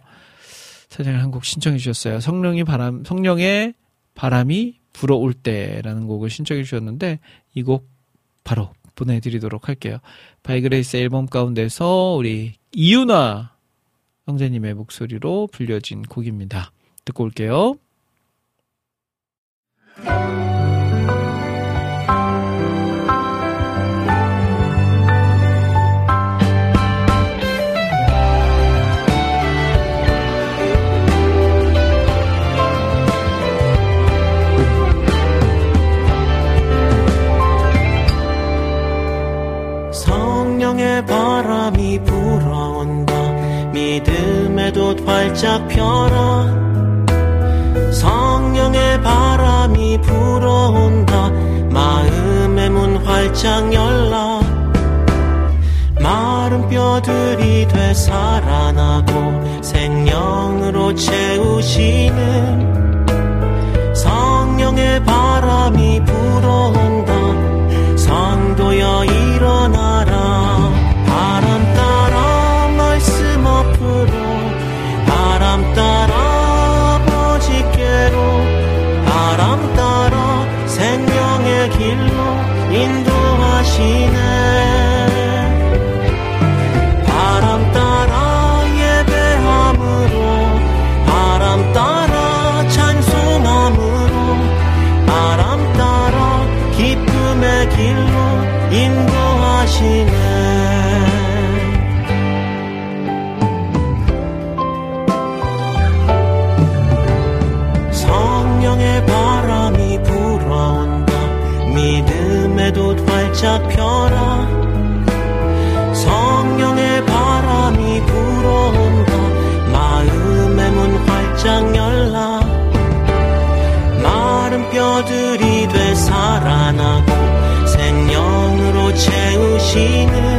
찬양을 한 곡 신청해 주셨어요. 성령이 바람, 성령의 바람이 불어올 때라는 곡을 신청해 주셨는데 이 곡 바로 보내드리도록 할게요. By Grace 앨범 가운데서 우리 이윤아 형제님의 목소리로 불려진 곡입니다. 듣고 올게요. 바람이 불어온다. 믿음에도 활짝 펴라. 성령의 바람이 불어온다. 마음의 문 활짝 열라. 마른 뼈들이 되살아나고 생명으로 채우시는 성령의 바람이 불어온다. 성도여 일어나 바람 따라 아버지께로 바람 따라 생명의 길로 인도하시네 채우시는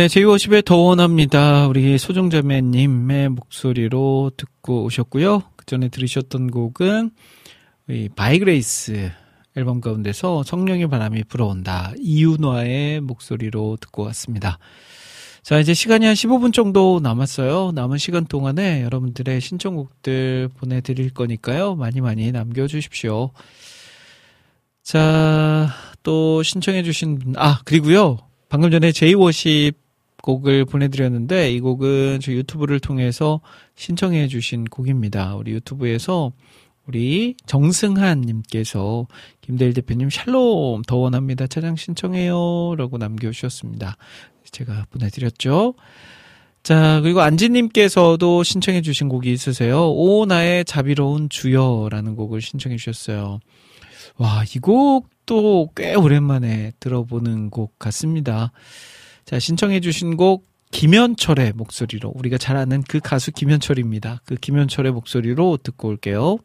네, 제이워십의 더 원합니다. 우리 소중자매님의 목소리로 듣고 오셨고요. 그 전에 들으셨던 곡은 이 By Grace 앨범 가운데서 성령의 바람이 불어온다. 이윤화의 목소리로 듣고 왔습니다. 자, 이제 시간이 한 15분 정도 남았어요. 남은 시간 동안에 여러분들의 신청곡들 보내드릴 거니까요. 많이 많이 남겨주십시오. 자, 또 신청해주신 분, 아, 그리고요. 방금 전에 제이워십 곡을 보내드렸는데, 이 곡은 저 유튜브를 통해서 신청해 주신 곡입니다. 우리 유튜브에서 우리 정승한님께서 김대일 대표님 샬롬 더 원합니다. 차장 신청해요. 라고 남겨주셨습니다. 제가 보내드렸죠. 자, 그리고 안지님께서도 신청해 주신 곡이 있으세요. 오, 나의 자비로운 주여 라는 곡을 신청해 주셨어요. 와, 이 곡도 꽤 오랜만에 들어보는 곡 같습니다. 자, 신청해주신 곡 김현철의 목소리로 우리가 잘 아는 그 가수 김현철입니다. 그 김현철의 목소리로 듣고 올게요.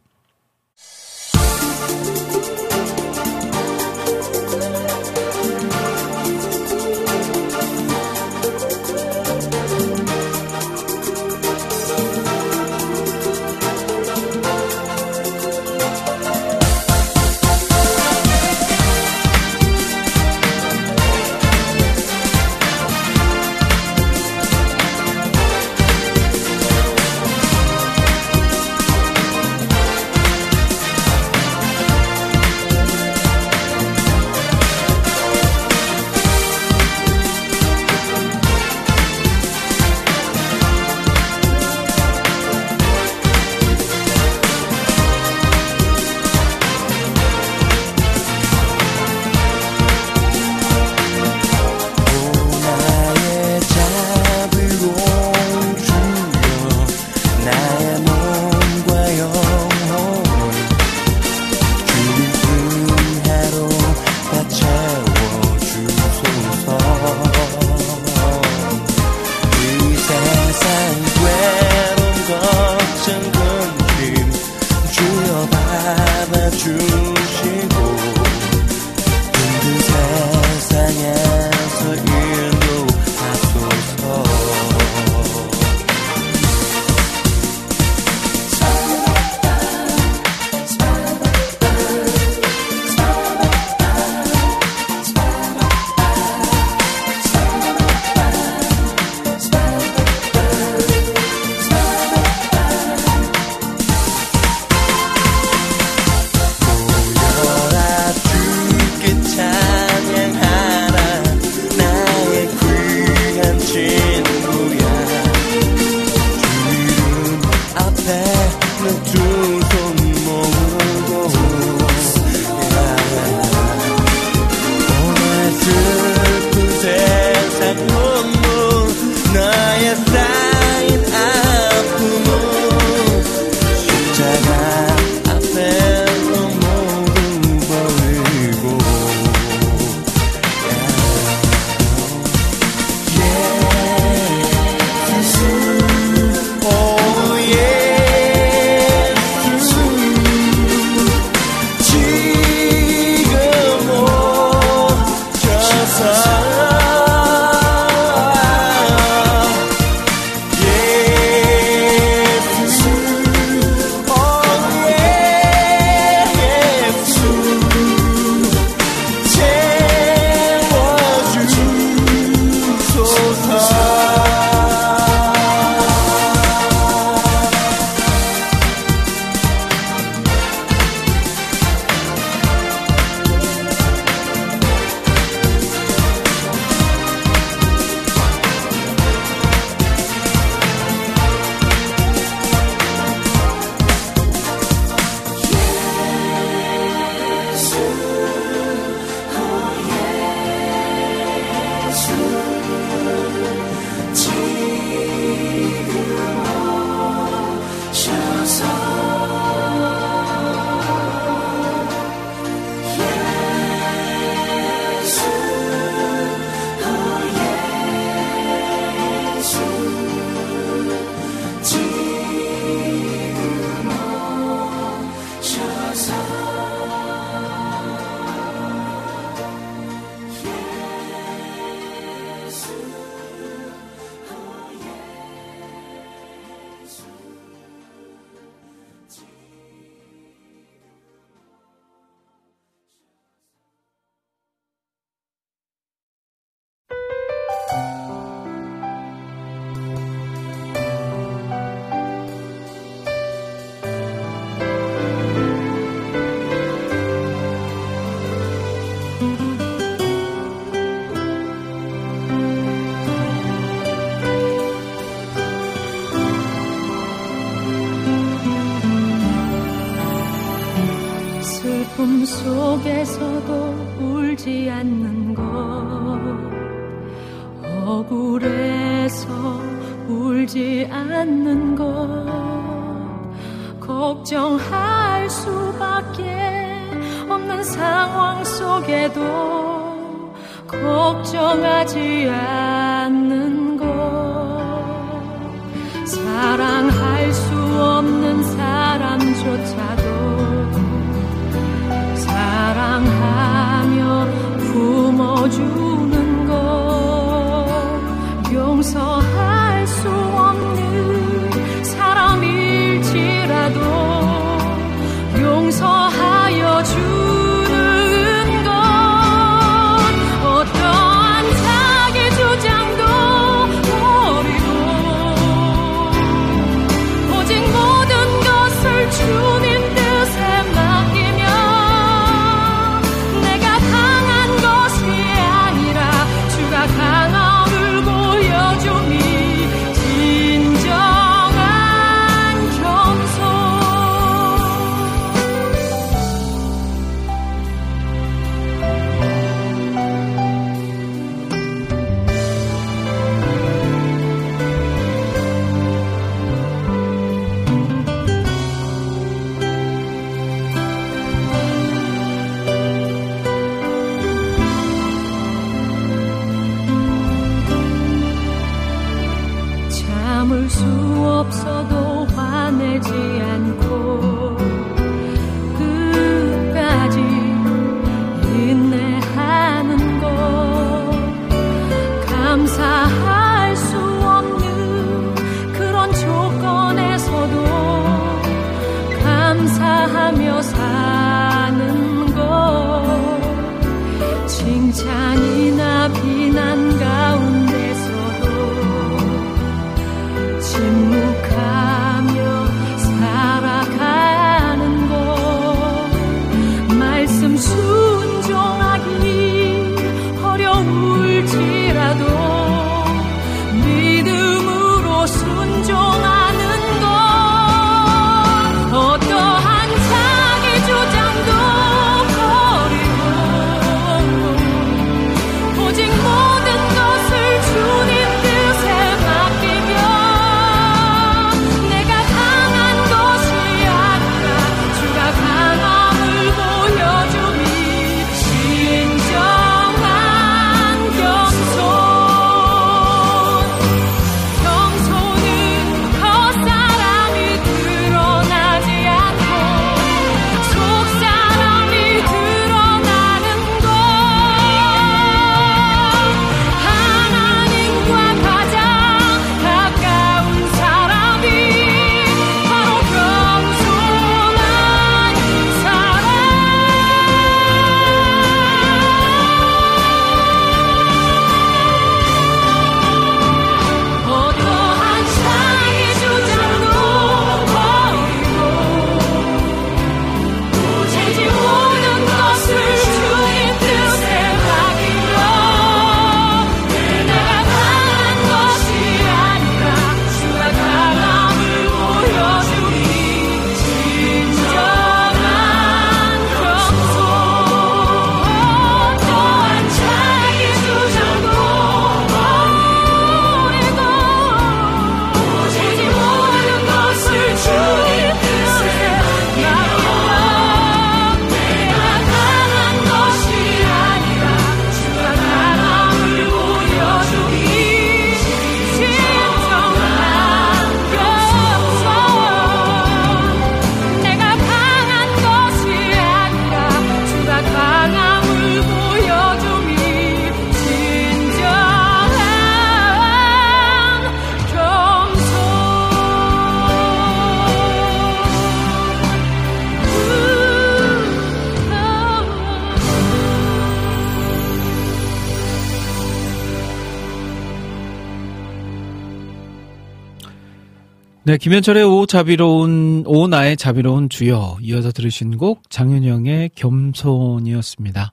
네, 김현철의 오 자비로운 오 나의 자비로운 주여 이어서 들으신 곡 장윤영의 겸손이었습니다.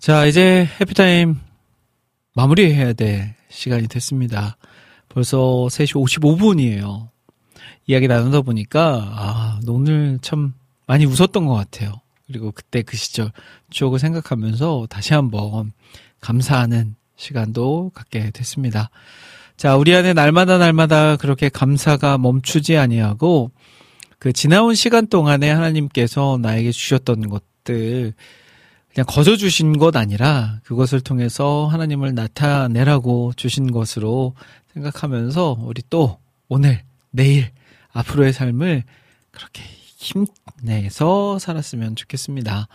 자, 이제 해피타임 마무리해야 될 시간이 됐습니다. 벌써 3시 55분이에요. 이야기 나누다 보니까, 아, 오늘 참 많이 웃었던 것 같아요. 그리고 그때 그 시절 추억을 생각하면서 다시 한번 감사하는 시간도 갖게 됐습니다. 자, 우리 안에 날마다 날마다 그렇게 감사가 멈추지 아니하고 그 지나온 시간 동안에 하나님께서 나에게 주셨던 것들 그냥 거저 주신 것 아니라 그것을 통해서 하나님을 나타내라고 주신 것으로 생각하면서 우리 또 오늘, 내일, 앞으로의 삶을 그렇게 힘내서 살았으면 좋겠습니다.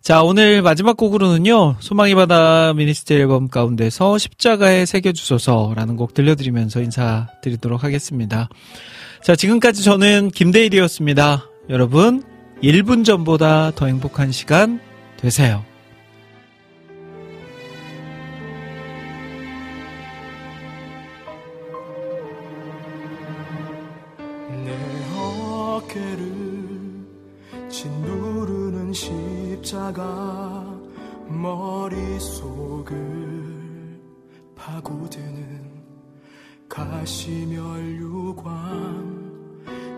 자, 오늘 마지막 곡으로는요, 소망이 바다 미니스트 앨범 가운데서 십자가에 새겨주소서라는 곡 들려드리면서 인사드리도록 하겠습니다. 자, 지금까지 저는 김대일이었습니다. 여러분, 1분 전보다 더 행복한 시간 되세요. 십자가 머릿속을 파고드는 가시멸류관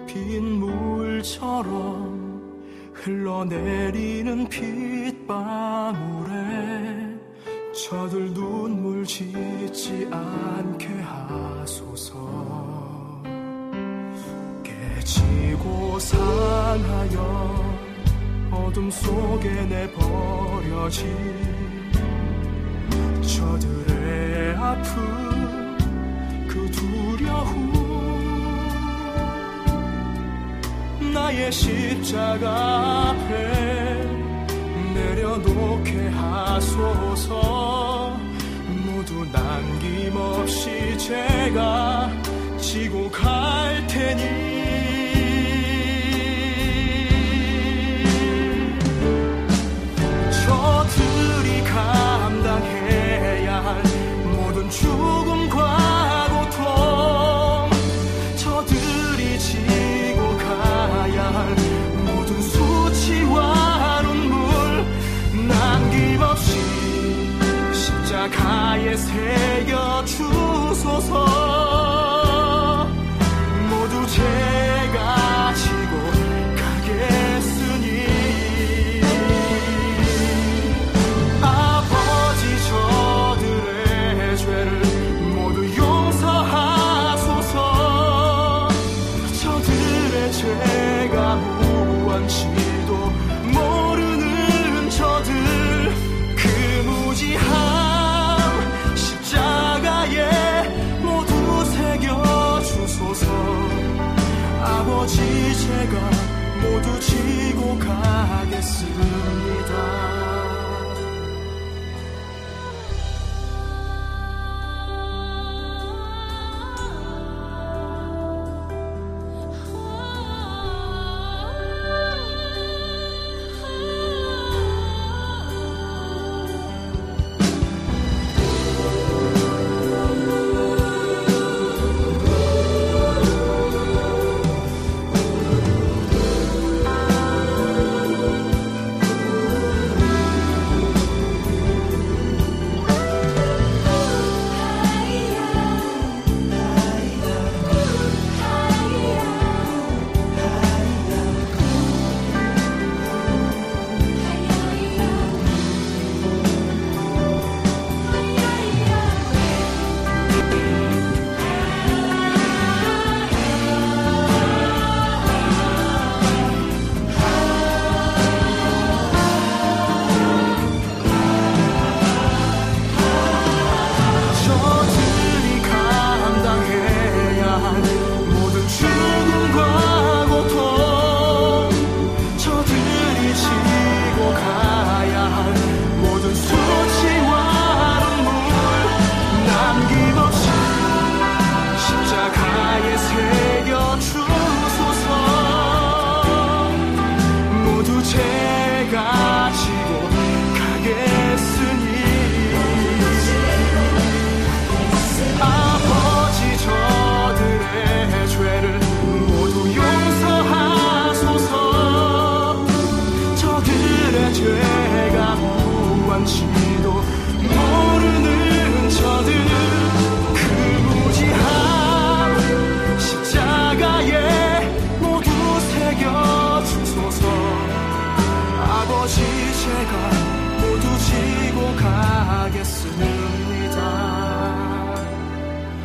빗물처럼 흘러내리는 핏방울에 저들 눈물 짓지 않게 하소서. 깨지고 상하여 어둠 속에 내버려진 저들의 아픔 그 두려움. 나의 십자가 앞에 내려놓게 하소서. 모두 남김없이 제가 지고 갈 테니 감당해야 할 모든 죽